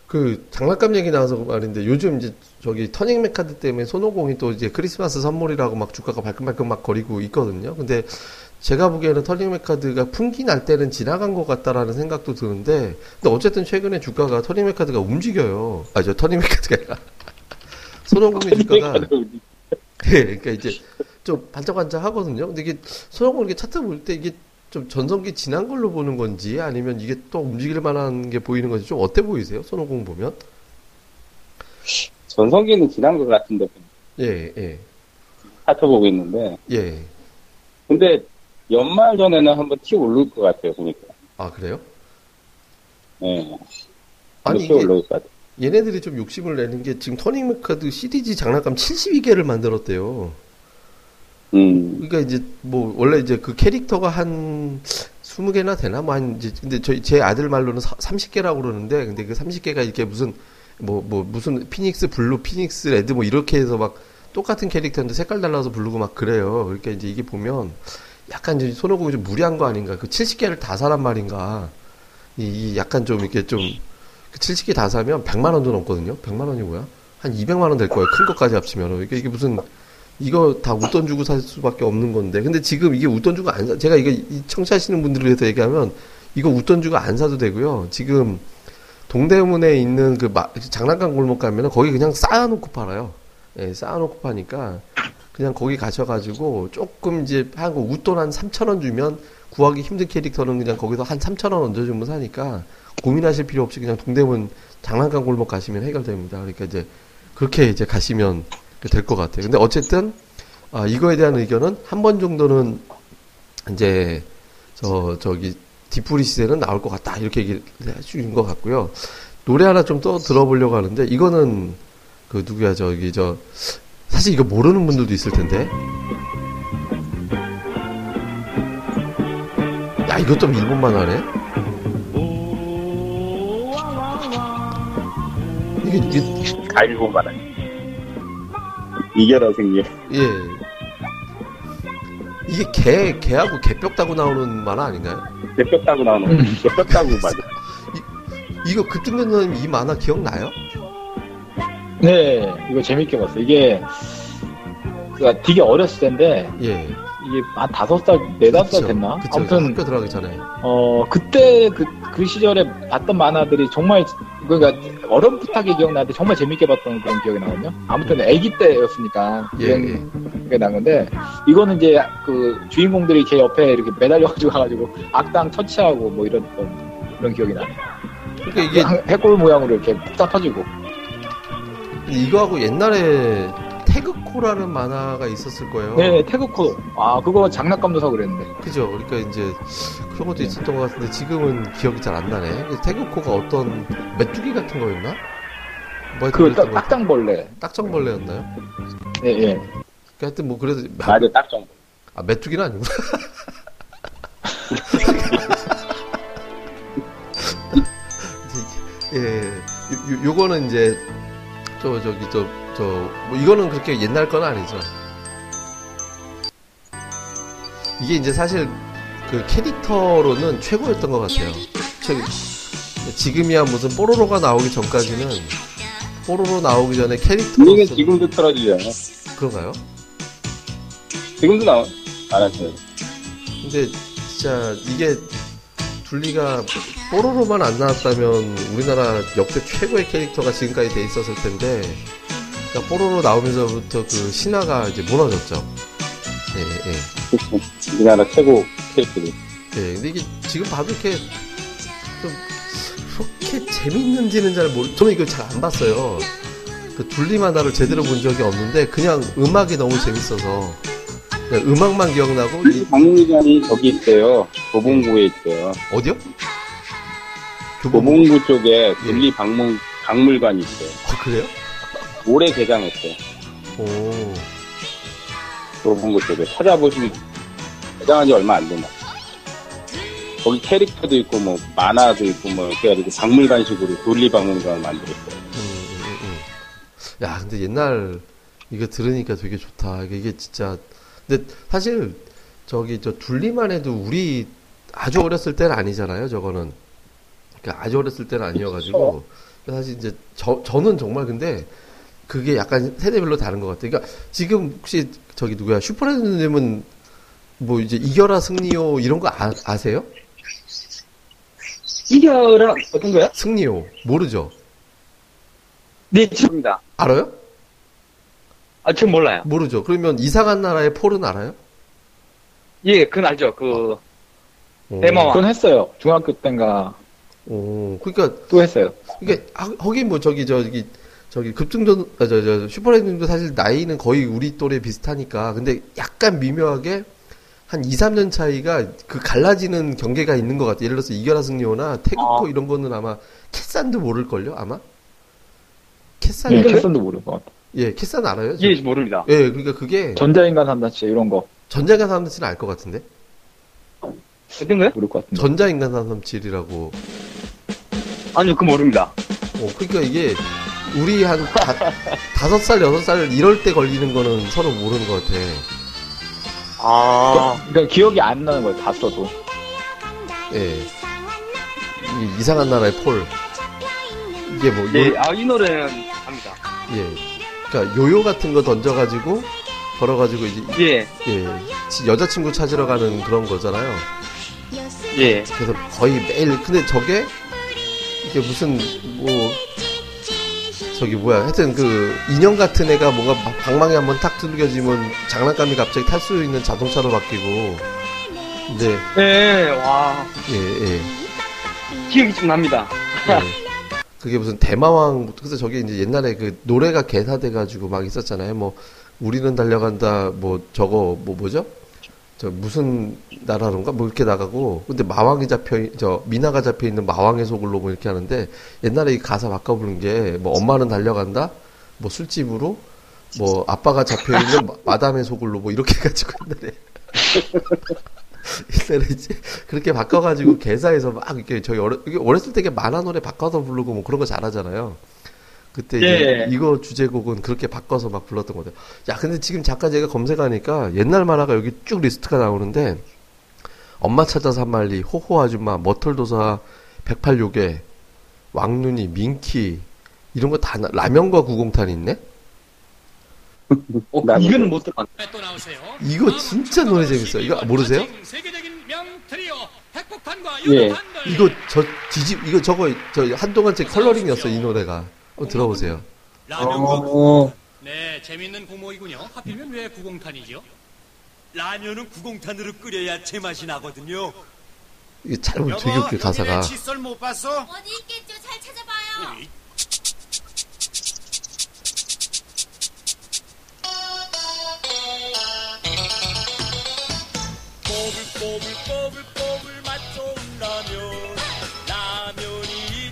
그 장난감 얘기 나와서 말인데 요즘 이제 저기 터닝메카드 때문에 손오공이 또 이제 크리스마스 선물이라고 막 주가가 발끈발끈 막 거리고 있거든요. 근데 제가 보기에는 터닝메카드가 풍미할 때는 지나간 것 같다라는 생각도 드는데 근데 어쨌든 최근에 주가가 터닝메카드가 움직여요. 아, 저 터닝메카드가 아니라 손오공의 주가가 예, 그러니까 이제 좀 반짝반짝 하거든요. 근데 이게 손오공 이렇게 차트 볼 때 이게 좀 전성기 지난 걸로 보는 건지 아니면 이게 또 움직일 만한 게 보이는 건지 좀 어때 보이세요? 손오공 보면? 전성기는 지난 것 같은데 예, 예, 살펴보고 있는데 예. 근데 연말 전에는 한번 튀어 오를 것 같아요 보니까 아, 그래요? 예 아니, 이게 올라올 것 같아요 얘네들이 좀 욕심을 내는 게 지금 터닝메카드 시리즈 장난감 72개를 만들었대요. 음 그러니까 이제 뭐 원래 이제 그 캐릭터가 한 20개나 되나 뭐 한 이제 근데 저희 제 아들 말로는 30개라고 그러는데 근데 그 30개가 이렇게 무슨 뭐뭐 무슨 Phoenix Blue Phoenix Red 뭐 이렇게 해서 막 똑같은 캐릭터인데 색깔 달라서 부르고 막 그래요. 그러니까 이제 이게 보면 약간 이제 손오공이 좀 무리한 거 아닌가. 그 70개를 다 사란 말인가. 이, 이 약간 좀 이렇게 좀 그 70개 다 사면 100만 원도 넘거든요. 100만 원이 뭐야? 한 200만 원 될 거예요. 큰 것까지 합치면. 이게, 이게 무슨 이거 다 웃돈 주고 살 수밖에 없는 건데. 근데 지금 이게 웃돈 주고 안 사, 제가 이거 이 청취하시는 분들을 위해서 얘기하면 이거 웃돈 주고 안 사도 되고요. 지금 동대문에 있는 그 마- 장난감 골목 가면은 거기 그냥 쌓아놓고 팔아요. 예, 쌓아놓고 파니까 그냥 거기 가셔가지고 조금 이제 한거 웃돈 한 3천 원 주면 구하기 힘든 캐릭터는 그냥 거기서 한 3천 원 얹어주면 사니까 고민하실 필요 없이 그냥 동대문 장난감 골목 가시면 해결됩니다. 그러니까 이제 그렇게 이제 가시면 될 것 같아요. 근데 어쨌든 아, 이거에 대한 의견은 한 번 정도는 이제 저 저기 디프리 시대는 나올 것 같다 이렇게 얘기를 해주신 것 같고요. 노래 하나 좀 또 들어보려고 하는데 이거는 그 누구야 저기 저 사실 이거 모르는 분들도 있을 텐데. 야 이것 좀 일본 만화네. 이게 이게 다 일본 만화 이겨라 생겨 예. 이게 개, 개하고 개뼈 따고 나오는 만화 아닌가요? 대뼈 따고 나오는 음. 거 대뼈 따고 맞아 이거 급등된다는 이 만화 기억나요? 네, 이거 재밌게 봤어요. 이게, 그 되게 어렸을 때인데, 예. 이게 한 다섯 살, 네다섯 살 됐나? 그쵸. 아무튼, 학교 들어가기 전에. 어, 그때 그, 그 시절에 봤던 만화들이 정말, 그러니까 어렴풋하게 기억나는데 정말 재밌게 봤던 그런 기억이 나거든요. 아무튼 아기 때였으니까 예, 기억이 예. 나는데, 이거는 이제 그 주인공들이 걔 옆에 이렇게 매달려가지고 가가지고 악당 처치하고 뭐 이랬던 그런 기억이 나요. 그러니까 이게 해골 모양으로 이렇게 푹 터지고. 이거하고 옛날에 태극코라는 만화가 있었을 거예요. 네, 태극코. 아, 그거 장난감도 사고 그랬는데. 그죠. 그러니까 이제 그런 것도 있었던 것 같은데 지금은 기억이 잘 안 나네. 태극코가 어떤 메뚜기 같은 거였나? 뭐그 딱, 딱장벌레. 딱정벌레였나요? 예, 예. 그러니까 하여튼 뭐 그래도 맞아, 딱 정도. 아 메뚜기는 아니고 예, 요, 요- 요거는 이제 저 저기 저 저 뭐 이거는 그렇게 옛날 건 아니죠. 이게 이제 사실 그 캐릭터로는 최고였던 것 같아요. 최, 지금이야 무슨 뽀로로가 나오기 전까지는 뽀로로 나오기 전에 분위기는 캐릭터로서 지금도 틀어지잖아요. 그런가요? 지금도 나와. 알았어요. 근데 진짜 이게 둘리가 뽀로로만 안 나왔다면 우리나라 역대 최고의 캐릭터가 지금까지 돼 있었을 텐데 그러니까 뽀로로 나오면서부터 그 신화가 이제 무너졌죠. 예, 예. 우리나라 최고 캐릭터들. 예. 근데 이게 지금 봐도 이렇게 좀 그렇게 재밌는지는 잘 모르. 저는 이걸 잘 안 봤어요. 그 둘리 만화를 제대로 본 적이 없는데 그냥 음악이 너무 재밌어서 음악만 기억나고 이- 박물관이 저기 있어요. 도봉구에 있어요. 어디요? 도봉구 쪽에 분리 박물, 박물관이 있어요. 어, 그래요? 올해 개장했어요. 오. 도봉구 쪽에 찾아보시면 개장한 지 얼마 안 된다. 거기 캐릭터도 있고 뭐 만화도 있고 뭐 이렇게 해가지고 박물관식으로 돌리 박물관을 만들었어요. 음, 음, 음. 야, 근데 옛날 이거 들으니까 되게 좋다. 이게, 이게 진짜. 근데 사실 저기 저 둘리만 해도 우리 아주 어렸을 때는 아니잖아요. 저거는. 그러니까 아주 어렸을 때는 아니어가지고 사실 이제 저 저는 정말 근데 그게 약간 세대별로 다른 것 같아요. 그러니까 지금 혹시 저기 누구야 슈퍼레드님은 뭐 이제 이겨라 승리호 이런 거 아, 아세요? 이겨라, 어떤 거야? 승리호 모르죠? 네, 죄송합니다. 알아요? 아, 전 몰라요. 모르죠. 그러면 이상한 나라의 폴은 알아요? 예, 그건 알죠. 그, 오. 대마왕. 그건 했어요. 중학교 때인가 오, 그러니까 또 했어요. 이게 하- 하긴 뭐 저기 저기 저기 급등전 아, 저, 저 슈퍼레드님도 사실 나이는 거의 우리 또래 비슷하니까 근데 약간 미묘하게 한 2, 3년 차이가 그 갈라지는 경계가 있는 것 같아요. 예를 들어서 이겨라 승리호나 태극호 아. 이런 거는 아마 캐산도 모를걸요, 아마? 캐산, 예, 예, 캐선도 모를 것 같아. 예, 캐산 알아요? 저- 예, 모릅니다. 예, 그러니까 그게 전자인간 산다치 이런 거 전자인간 사람들은 알것 같은데? 어떤 거요? 모를 것 같은데. 전자인간 사람칠이라고 아니요, 그거 모릅니다. 어, 그러니까 이게 우리 한 다, 다섯 살 여섯 살 이럴 때 걸리는 거는 서로 모르는 것 같아. 아, 그러니까 기억이 안 나는 거예요. 다 써도. 예. 이 이상한 나라의 폴. 이게 뭐, 요, 예, 아, 이 노래는 압니다. 예. 그러니까 요요 같은 거 던져가지고 걸어가지고 이제 예, 예 지- 여자친구 찾으러 가는 그런 거잖아요. 예. 그래서 거의 매일 근데 저게 이게 무슨 뭐 저기 뭐야. 하여튼 그 인형 같은 애가 뭔가 막 방망이 한번 탁 두들겨지면 장난감이 갑자기 탈 수 있는 자동차로 바뀌고. 근데 예, 와, 예 예. 기억이 좀 납니다. 예. 그게 무슨 대마왕 그래서 저게 이제 옛날에 그 노래가 개사돼 가지고 막 있었잖아요. 뭐 우리는 달려간다 뭐 저거 뭐 뭐죠 저 무슨 나라론가? 뭐 이렇게 나가고 근데 마왕이 잡혀 있- 저 미나가 잡혀 있는 마왕의 속을로 뭐 이렇게 하는데 옛날에 이 가사 바꿔 부른 게 뭐 엄마는 달려간다? 뭐 술집으로? 뭐 아빠가 잡혀 있는 마- 마담의 속을로 뭐 이렇게 해가지고 옛날에. 옛날에 이제 그렇게 바꿔가지고 개사해서 막 이렇게 저희 어렸, 어렸을 때 만화 노래 바꿔서 부르고 뭐 그런 거 잘하잖아요. 그때 이제 예. 이거 주제곡은 그렇게 바꿔서 막 불렀던 거같요 야, 근데 지금 잠깐 제가 검색하니까 옛날 만화가 여기 쭉 리스트가 나오는데 엄마 찾아서 한 말리, 호호 아줌마, 머털도사, 108요괴, 왕눈이, 민키 이런 거 다 라면과 구공탄이 있네? 어, 이거는 못 들어봤네. 또 나오세요. 이거 진짜 노래 재밌어요. 이거 모르세요? 예. 이거 저 뒤집 이거 저거 저 한동안 제 컬러링이었어 이 노래가 한번 들어보세요. 라면국. 어... 네, 재밌는 구멍이군요. 하필이면 왜 구공탄이죠? 라면은 구공탄으로 끓여야 제맛이 나거든요. 이게 잘 보면 되게 웃겨 가사가. 칫솔 못 봤어? 어디 있겠죠? 잘 찾아봐요. 네.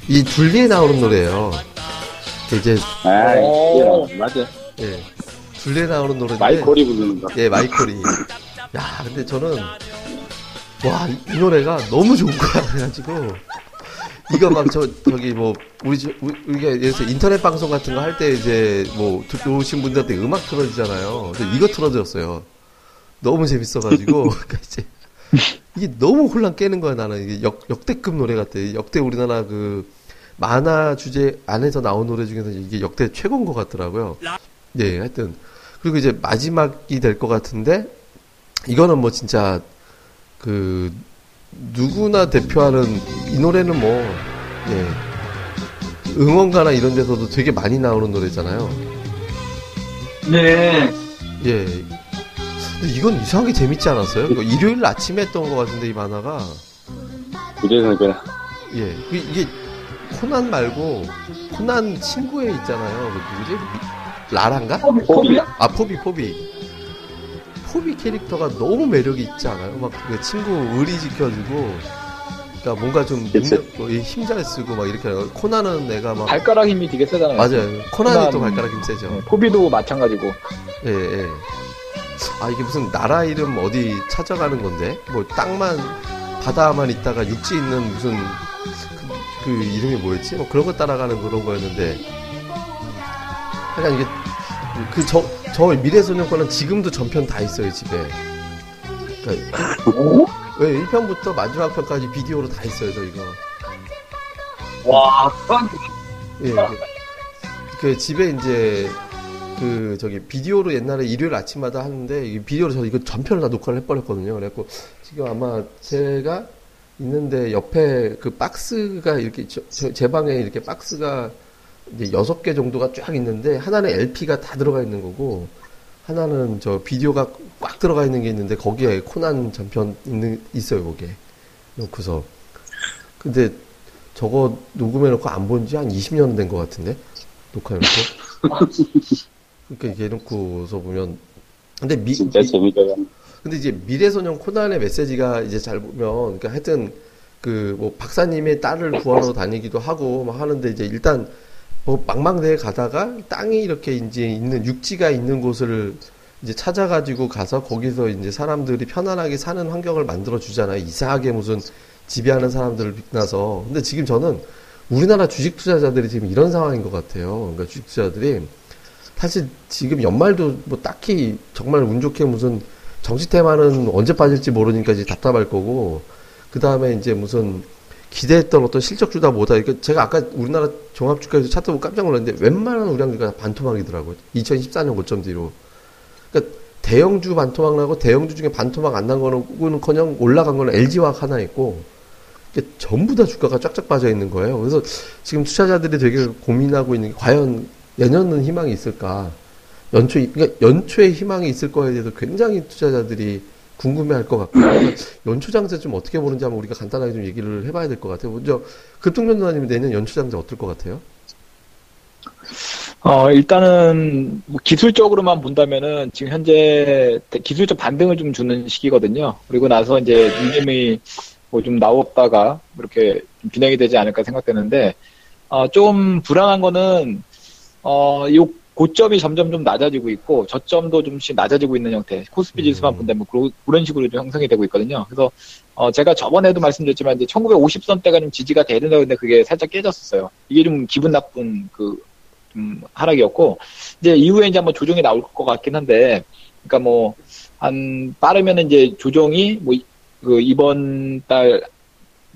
이 둘리에 나오는 노래예요. 이제 아, 오. 예, 맞아. 예, 둘리에 나오는 노래인데 마이콜이 부르는 거. 예, 마이콜이. 야, 근데 저는, 와, 이, 이 노래가 너무 좋은 거야. 그래가지고, 이거 막 저, 저기 뭐, 우리, 우리가 예를 들어서 인터넷 방송 같은 거 할 때 이제 뭐, 들어오신 분들한테 음악 틀어주잖아요. 근데 이거 틀어드렸어요. 너무 재밌어가지고, 그러니까 이제, 이게 너무 혼란 깨는 거야, 나는. 이게 역, 역대급 노래 같아. 역대 우리나라 그, 만화 주제 안에서 나온 노래 중에서 이게 역대 최고인 것 같더라고요. 예, 하여튼. 그리고 이제 마지막이 될 것 같은데, 이거는 뭐 진짜, 그, 누구나 대표하는, 이 노래는 뭐, 예. 응원가나 이런 데서도 되게 많이 나오는 노래잖아요. 네. 예. 근데 이건 이상하게 재밌지 않았어요? 이거 일요일 아침에 했던 것 같은데, 이 만화가. 그래서 그냥 예. 그 이게, 코난 말고, 코난 친구에 있잖아요. 그 누구지? 라난가? 포비, 포비야? 아, 포비, 포비. 포비 캐릭터가 너무 매력이 있지 않아요? 막, 그 친구 의리 지켜주고, 그니까 뭔가 좀, 그치. 힘 잘 쓰고 막 이렇게, 하고. 코난은 내가 막, 발가락 힘이 되게 세잖아요. 맞아요. 코난이 코난- 또 발가락 힘 세죠. 네, 포비도 마찬가지고. 예, 예. 아, 이게 무슨 나라 이름 어디 찾아가는 건데? 뭐, 땅만, 바다만 있다가 육지 있는 무슨, 그, 그 이름이 뭐였지? 뭐 그런 거 따라가는 그런 거였는데. 약간 이게, 그, 저, 저 미래소년권은 지금도 전편 다 있어요, 집에. 그러니까, 왜 1편부터 마지막 편까지 비디오로 다 있어요, 저 이거. 와, 예. 그, 그 집에 이제 그 저기 비디오로 옛날에 일요일 아침마다 하는데 이 비디오로 저 이거 전편을 다 녹화를 해버렸거든요. 그래갖고 지금 아마 제가 있는데 옆에 그 박스가 이렇게 저- 저- 제 방에 이렇게 박스가 이제 여섯 개 정도가 쫙 있는데 하나는 LP가 다 들어가 있는 거고 하나는 저 비디오가 꽉 들어가 있는 게 있는데 거기에 코난 전편 있는 있어요 거기에 놓고서 근데 저거 녹음해놓고 안 본 지 한 20년 된 것 같은데? 녹화해놓고? 그러니까 이렇게 해놓고서 보면. 근데 미, 진짜 미- 재밌어요. 근데 이제 미래소년 코난의 메시지가 이제 잘 보면, 그러니까 하여튼 그 뭐 박사님의 딸을 구하러 다니기도 하고 막 하는데 이제 일단 뭐 망망대해 가다가 땅이 이렇게 이제 있는 육지가 있는 곳을 이제 찾아가지고 가서 거기서 이제 사람들이 편안하게 사는 환경을 만들어 주잖아요. 이상하게 무슨 지배하는 사람들을 빗나서. 근데 지금 저는 우리나라 주식 투자자들이 지금 이런 상황인 것 같아요. 그러니까 주식 투자들이 사실 지금 연말도 뭐 딱히 정말 운 좋게 무슨 정치 테마는 언제 빠질지 모르니까 이제 답답할 거고 그 다음에 이제 무슨 기대했던 어떤 실적주다 뭐다 이게 제가 아까 우리나라 종합주가에서 차트 보고 깜짝 놀랐는데 웬만한 우량주가 다 반토막이더라고요. 2014년 고점 뒤로. 그러니까 대형주 반토막 나고 대형주 중에 반토막 안 난 거는커녕 올라간 거는 LG화학 하나 있고 이게 전부 다 주가가 쫙쫙 빠져 있는 거예요. 그래서 지금 투자자들이 되게 고민하고 있는 게 과연 내년은 희망이 있을까? 연초, 그러니까 연초에 희망이 있을 거에 대해서 굉장히 투자자들이 궁금해할 것 같고요. 그러니까 연초 장세 좀 어떻게 보는지 한번 우리가 간단하게 좀 얘기를 해봐야 될 것 같아요. 먼저 급등전도사님 내년 연초 장세 어떨 것 같아요? 어, 일단은 뭐 기술적으로만 본다면은 지금 현재 대- 기술적 반등을 좀 주는 시기거든요. 그리고 나서 이제 민심이 뭐 좀 나왔다가 이렇게 좀 진행이 되지 않을까 생각되는데, 어, 좀 불안한 거는, 어, 요 고점이 점점 좀 낮아지고 있고, 저점도 좀씩 낮아지고 있는 형태. 코스피 지수만 음. 본다면 그런, 그런 식으로 좀 형성이 되고 있거든요. 그래서, 어, 제가 저번에도 말씀드렸지만, 이제 1950선대가 좀 지지가 했는데 그게 살짝 깨졌었어요. 이게 좀 기분 나쁜 그, 좀 하락이었고, 이제 이후에 이제 한번 조정이 나올 것 같긴 한데, 그러니까 뭐, 한, 빠르면 이제 조정이 뭐, 이- 그 이번 달,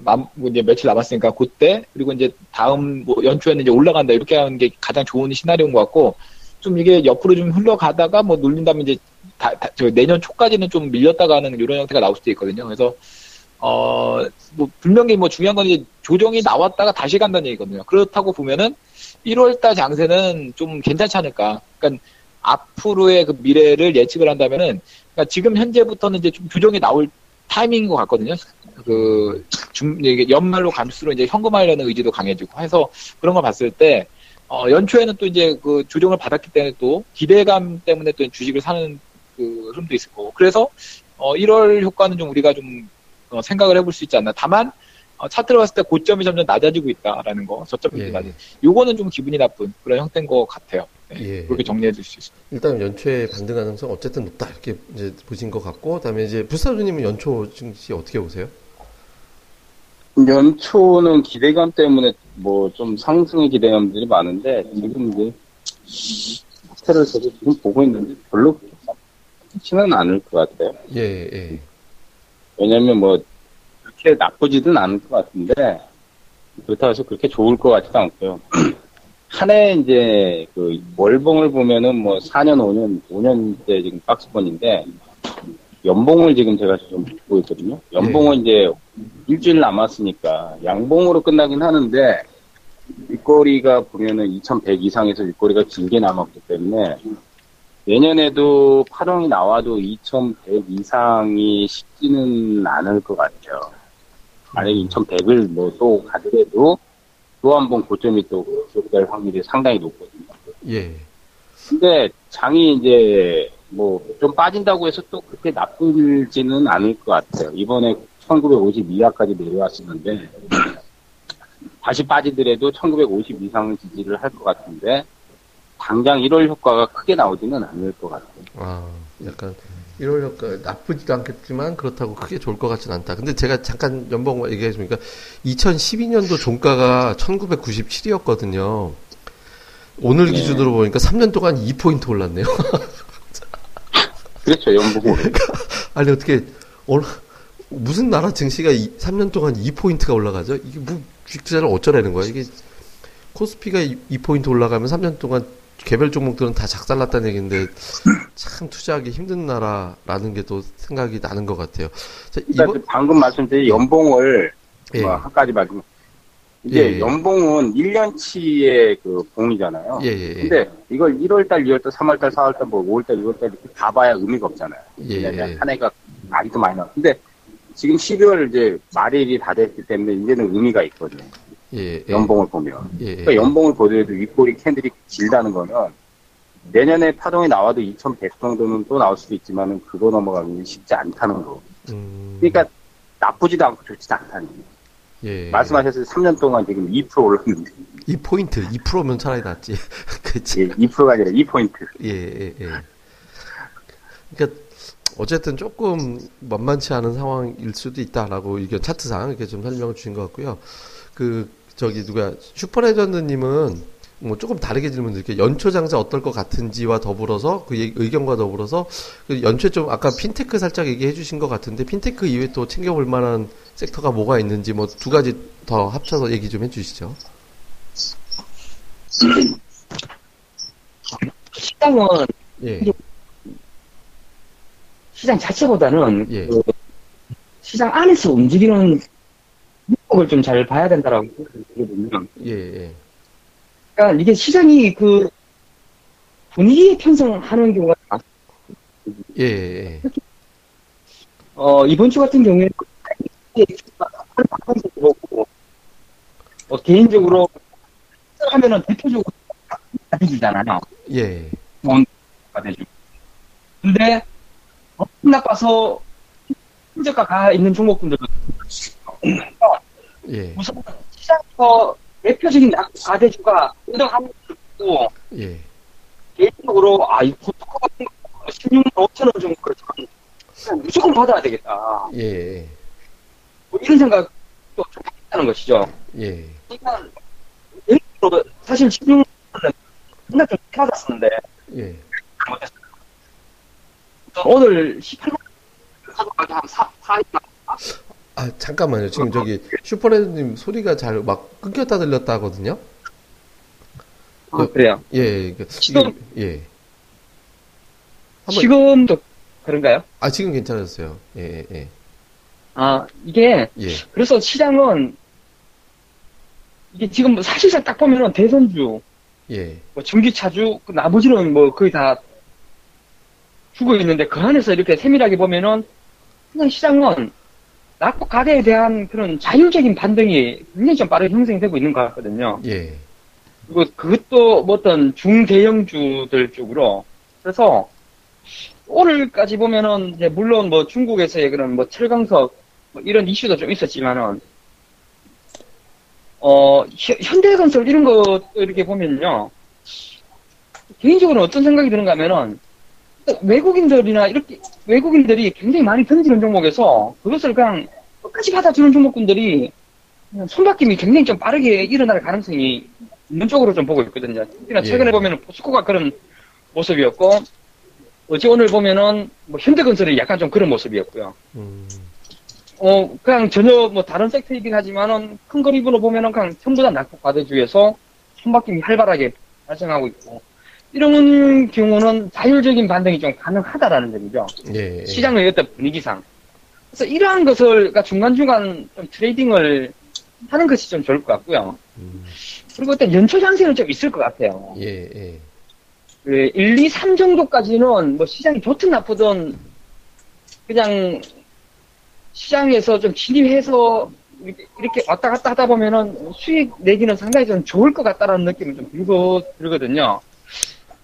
남, 뭐 이제 며칠 남았으니까 그때, 그리고 이제 다음 뭐 연초에는 이제 올라간다, 이렇게 하는 게 가장 좋은 시나리오인 것 같고, 좀 이게 옆으로 좀 흘러가다가 뭐 눌린다면 이제 다, 다- 저 내년 초까지는 좀 밀렸다가는 이런 형태가 나올 수도 있거든요. 그래서, 어, 뭐, 분명히 뭐 중요한 건 이제 조정이 나왔다가 다시 간다는 얘기거든요. 그렇다고 보면은 1월달 장세는 좀 괜찮지 않을까. 그러니까 앞으로의 그 미래를 예측을 한다면은, 그러니까 지금 현재부터는 이제 좀 조정이 나올 타이밍인 것 같거든요. 그, 중, 이게 연말로 갈수록 이제 현금화하려는 의지도 강해지고 해서 그런 걸 봤을 때, 어, 연초에는 또 이제 그 조정을 받았기 때문에 또 기대감 때문에 또 주식을 사는 그 흐름도 있을 거고. 그래서, 어, 1월 효과는 좀 우리가 좀 어, 생각을 해볼 수 있지 않나. 다만 어, 차트를 봤을 때 고점이 점점 낮아지고 있다라는 거, 저점이 예. 낮아. 요거는 좀 기분이 나쁜 그런 형태인 것 같아요. 네, 예. 그렇게 정리해 줄수 있어요. 일단 연초에 반등 가능성 어쨌든 높다 이렇게 이제 보신 것 같고 그다음에 이제 불사조님은 연초 증시 어떻게 보세요? 연초는 기대감 때문에 뭐 좀 상승의 기대감들이 많은데 지금 이제 호텔을 저도 지금 보고 있는데 별로 좋지는 않을 것 같아요. 예, 예. 왜냐면 뭐 그렇게 나쁘지는 않을 것 같은데 그렇다고 해서 그렇게 좋을 것 같지도 않고요. 한 해 이제 그 월봉을 보면은 뭐 4년, 5년, 5년째 지금 박스권인데 연봉을 지금 제가 좀 보고 있거든요. 연봉은 이제 일주일 남았으니까 양봉으로 끝나긴 하는데 윗꼬리가 보면은 2100 이상에서 윗꼬리가 길게 남았기 때문에 내년에도 파동이 나와도 2100 이상이 쉽지는 않을 것 같아요. 만약에 2100을 뭐 또 가더라도 또 한 번 고점이 또 기록될 확률이 상당히 높거든요. 예. 근데 장이 이제 뭐 좀 빠진다고 해서 또 그렇게 나쁘지는 않을 것 같아요. 이번에 1950 이하까지 내려왔었는데 다시 빠지더라도 1950 이상은 지지를 할 것 같은데 당장 1월 효과가 크게 나오지는 않을 것 같아요. 아, 약간 1월 효과 나쁘지도 않겠지만 그렇다고 크게 좋을 것 같지는 않다. 근데 제가 잠깐 연봉 얘기해 주니까 2012년도 종가가 1997이었거든요. 오늘 네. 기준으로 보니까 3년 동안 2포인트 올랐네요. 그렇죠, 연봉으로. 아니 어떻게 어느- 무슨 나라 증시가 3년 동안 2포인트가 올라가죠? 이게 뭐 주식 투자를 어쩌라는 거야? 이게 코스피가 2포인트 올라가면 3년 동안 개별 종목들은 다 작살났다는 얘기인데 참 투자하기 힘든 나라라는 게 또 생각이 나는 것 같아요. 자, 그러니까 이번 방금 말씀드린 연봉을 예. 뭐 한 가지 말씀. 이제 예, 예. 연봉은 1년치의 그 봉이잖아요. 예, 예, 예. 근데 이걸 1월달, 2월달, 3월달, 4월달, 뭐 5월달, 6월달 이렇게 다 봐야 의미가 없잖아요. 예, 왜냐면 예. 한 해가 많이도 많이 나와. 근데 지금 12월 이제 말일이 다 됐기 때문에 이제는 의미가 있거든요. 예, 예. 연봉을 보면. 예, 예. 그러니까 연봉을 보더라도 윗꼬리 캔들이 길다는 거는 내년에 파동이 나와도 2100 정도는 또 나올 수도 있지만은 그거 넘어가기 쉽지 않다는 거. 음, 그러니까 나쁘지도 않고 좋지도 않다는 거. 예. 말씀하셨을 때 3년 동안 지금 2% 올랐는데 이 포인트 2%면 차라리 낫지. 그치. 예, 2%가 아니라 2포인트. 예, 예, 예. 그러니까 어쨌든 조금 만만치 않은 상황일 수도 있다라고 의견 차트상 이렇게 좀 설명을 주신 것 같고요. 그 저기 누가 슈퍼레전드님은 뭐 조금 다르게 질문 드릴게요. 연초 장세 어떨 것 같은지와 더불어서 그 의견과 더불어서 그 연초에 좀 아까 핀테크 살짝 얘기해 주신 것 같은데 핀테크 이외에 또 챙겨볼 만한 섹터가 뭐가 있는지 뭐 두 가지 더 합쳐서 얘기 좀 해 주시죠. 시장은 예, 시장 자체보다는 예. 그 시장 안에서 움직이는 목을 좀 잘 봐야 된다라고 생각하거든요. 예, 예, 그러니까 이게 시장이 그 분위기에 편성하는 경우가 많- 예, 예. 어, 이번 주 같은 경우에는 어, 개인적으로 하면은 대표적으로 해주잖아요. 예, 되죠. 근데 어, 나빠서 흔적가가 있는 종목군들도 예, 우선 시장에서 대표적인 가대주가 운동하는 고 예. 개인적으로 아, 이 고토커 같은 거 16만 5천 원 정도 그렇지만 그냥 무조건 받아야 되겠다. 예, 뭐 이런 생각도 좀 했다는 것이죠. 예, 그러니까 개인적으로 사실 16만 원은 맨날 좀 받았었는데 예. 못했어요. 오늘 18만 원 가져가기 한 4, 4일만 아, 잠깐만요. 지금 저기 슈퍼레드님 소리가 잘 막 끊겼다 들렸다 하거든요. 아, 그래요. 예, 그, 지금- 이게- 예. 한번- 지금도 그런가요? 아, 지금 괜찮았어요. 예, 예, 예. 아, 이게, 예, 그래서 시장은, 이게 지금 사실상 딱 보면은 대선주, 예, 뭐 전기차주, 그 나머지는 뭐 거의 다 죽어 있는데 그 안에서 이렇게 세밀하게 보면은 그냥 시장은 낙폭 가대에 대한 그런 자율적인 반등이 굉장히 좀 빠르게 형성이 되고 있는 것 같거든요. 예, 그리고 그것도 뭐 어떤 중대형주들 쪽으로. 그래서 오늘까지 보면은 이제 물론 뭐 중국에서의 그런 뭐 철강석 뭐 이런 이슈도 좀 있었지만은 어 현- 현대건설 이런 거 이렇게 보면요 개인적으로 어떤 생각이 드는가 하면은 외국인들이나 이렇게 외국인들이 굉장히 많이 던지는 종목에서 그것을 그냥 끝까지 받아주는 종목군들이 손바뀜이 굉장히 좀 빠르게 일어날 가능성이 있는 쪽으로 좀 보고 있거든요. 특히나 예. 최근에 보면은 포스코가 그런 모습이었고 어제 오늘 보면은 뭐 현대건설이 약간 좀 그런 모습이었고요. 음, 어 그냥 전혀 뭐 다른 섹터이긴 하지만은 큰 그림으로 보면은 그냥 전부 다 낙폭 과대주에서 손바뀜이 활발하게 발생하고 있고 이런 경우는 자율적인 반등이 좀 가능하다라는 점이죠. 예. 시장의 어떤 분위기상. 그래서 이러한 것을 그러니까 중간중간 좀 트레이딩을 하는 것이 좀 좋을 것 같고요. 음, 그리고 일단 연초 장세는 좀 있을 것 같아요. 예, 예. 그 1, 2, 3 정도까지는 뭐 시장이 좋든 나쁘든 그냥 시장에서 좀 진입해서 이렇게, 이렇게 왔다 갔다 하다 보면은 수익 내기는 상당히 좀 좋을 것 같다라는 느낌이 좀 들고, 들거든요.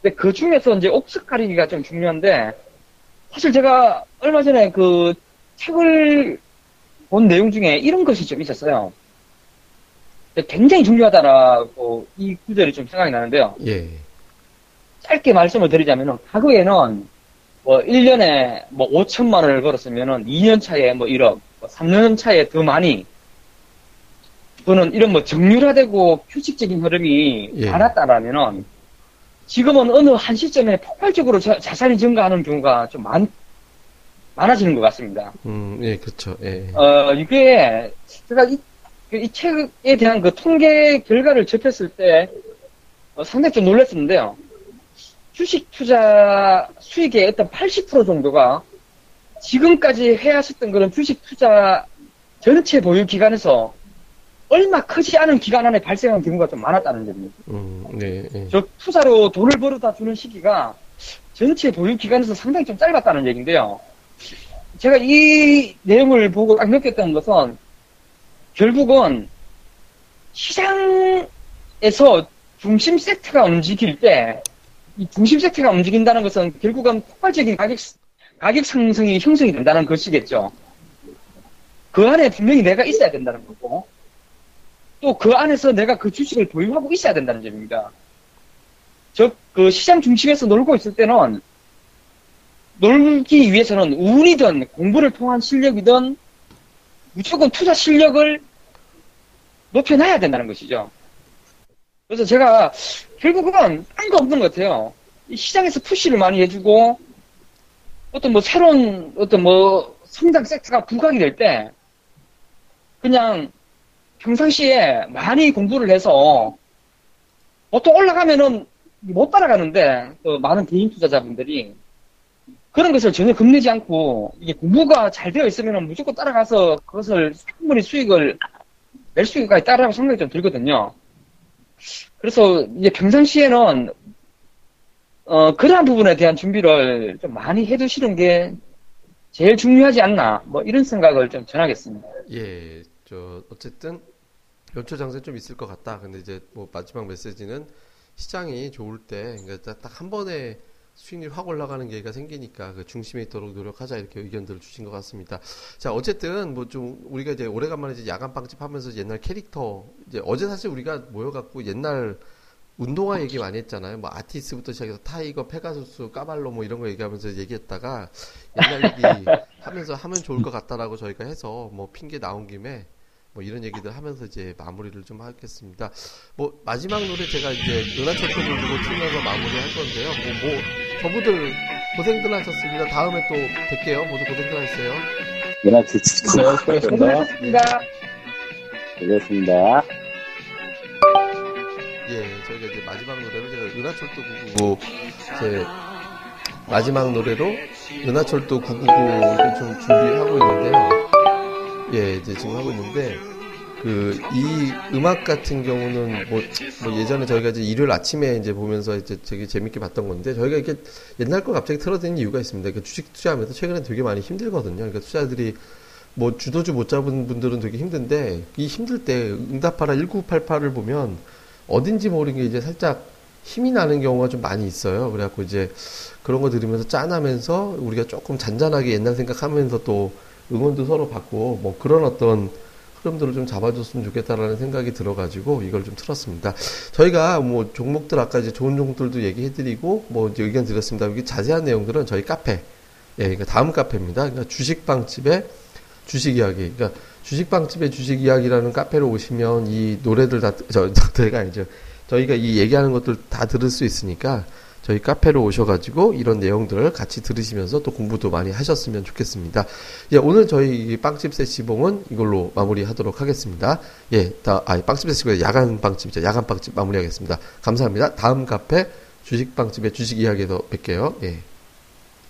근데 그 중에서 이제 옥석 가리기가 좀 중요한데 사실 제가 얼마 전에 그 책을 본 내용 중에 이런 것이 좀 있었어요. 굉장히 중요하다라고 이 구절이 좀 생각이 나는데요. 예. 짧게 말씀을 드리자면은 과거에는 뭐 1년에 뭐 5천만 원을 벌었으면은 2년 차에 뭐 1억, 뭐 3년 차에 더 많이 또는 이런 뭐 정률화되고 규칙적인 흐름이 예. 많았다라면은 지금은 어느 한 시점에 폭발적으로 자, 자산이 증가하는 경우가 좀 많, 많아지는 것 같습니다. 음, 예, 그렇죠. 예. 어, 이게, 제가 이, 이 책에 대한 그 통계 결과를 접했을 때, 어, 상당히 좀 놀랐었는데요. 주식 투자 수익의 어떤 80% 정도가 지금까지 해왔었던 그런 주식 투자 전체 보유 기간에서 얼마 크지 않은 기간 안에 발생한 경우가 좀 많았다는 점입니다. 음, 네, 예. 저 투자로 돈을 벌어다 주는 시기가 전체 보유 기간에서 상당히 좀 짧았다는 얘기인데요. 제가 이 내용을 보고 딱 느꼈던 것은 결국은 시장에서 중심 세트가 움직일 때 이 중심 세트가 움직인다는 것은 결국은 폭발적인 가격 가격 상승이 형성이 된다는 것이겠죠. 그 안에 분명히 내가 있어야 된다는 거고 또 그 안에서 내가 그 주식을 보유하고 있어야 된다는 점입니다. 즉, 그 시장 중심에서 놀고 있을 때는 놀기 위해서는 운이든 공부를 통한 실력이든 무조건 투자 실력을 높여놔야 된다는 것이죠. 그래서 제가 결국은 딴 거 없는 것 같아요. 이 시장에서 푸시를 많이 해주고 어떤 뭐 새로운 어떤 뭐 성장 섹터가 부각이 될 때 그냥 평상시에 많이 공부를 해서 보통 올라가면은 못 따라가는데 그 많은 개인 투자자분들이 그런 것을 전혀 겁내지 않고 이게 공부가 잘 되어 있으면 무조건 따라가서 그것을 충분히 수익을 낼수 따라가고 생각이 좀 들거든요. 그래서 이제 평상시에는 어 그러한 부분에 대한 준비를 좀 많이 해두시는 게 제일 중요하지 않나 뭐 이런 생각을 좀 전하겠습니다. 예, 저 어쨌든 연초 장세 좀 있을 것 같다. 근데 이제 뭐 마지막 메시지는 시장이 좋을 때 그러니까 딱 한 번에 수익률 확 올라가는 계기가 생기니까 그 중심에 있도록 노력하자 이렇게 의견들을 주신 것 같습니다. 자, 어쨌든 뭐 좀 우리가 이제 오래간만에 이제 야간 빵집 하면서 옛날 캐릭터 이제 어제 사실 우리가 모여갖고 옛날 운동화 얘기 많이 했잖아요. 뭐 아티스부터 시작해서 타이거, 페가수스, 까발로 뭐 이런 거 얘기하면서 얘기했다가 옛날 얘기 하면서 하면 좋을 것 같다라고 저희가 해서 뭐 핑계 나온 김에 뭐 이런 얘기들 하면서 이제 마무리를 좀 하겠습니다. 뭐 마지막 노래 제가 이제 은하철도를 두고 틀면서 마무리할 건데요. 뭐, 뭐 저분들 고생들 하셨습니다. 다음에 또 뵐게요. 모두 고생들 하셨어요. 주치고 수고하셨습니다. 고생하셨습니다. 되겠습니다. 예, 저희가 이제 마지막 노래로 제가 은하철도 999 제 마지막 노래로 은하철도 999를 좀 준비하고 있는데요. 예, 이제 지금 하고 있는데 그 이 음악 같은 경우는 뭐, 뭐 예전에 저희가 이제 일요일 아침에 이제 보면서 이제 되게 재밌게 봤던 건데 저희가 이렇게 옛날 걸 갑자기 틀어드는 이유가 있습니다. 그 주식 투자하면서 최근에 되게 많이 힘들거든요. 그러니까 투자들이 뭐 주도주 못 잡은 분들은 되게 힘든데 이 힘들 때 응답하라 1988을 보면 어딘지 모르게 이제 살짝 힘이 나는 경우가 좀 많이 있어요. 그래갖고 이제 그런 거 들으면서 짠하면서 우리가 조금 잔잔하게 옛날 생각하면서 또 응원도 서로 받고 뭐 그런 어떤 흐름들을 좀 잡아줬으면 좋겠다라는 생각이 들어가지고 이걸 좀 틀었습니다. 저희가 뭐 종목들 아까 이제 좋은 종목들도 얘기해드리고 뭐 이제 의견 드렸습니다. 여기 자세한 내용들은 저희 카페, 예, 그러니까 다음 카페입니다. 그러니까 주식방집의 주식 이야기. 그러니까 주식방집의 주식 이야기라는 카페로 오시면 이 노래들 다, 저, 저희가 아니죠. 저희가 이 얘기하는 것들 다 들을 수 있으니까 저희 카페로 오셔가지고 이런 내용들을 같이 들으시면서 또 공부도 많이 하셨으면 좋겠습니다. 예, 오늘 저희 빵집 세 시봉은 이걸로 마무리하도록 하겠습니다. 예, 다, 아, 빵집 세 시봉 야간 빵집이죠. 야간 빵집 마무리하겠습니다. 감사합니다. 다음 카페 주식빵집의 주식 이야기에서 뵐게요. 예.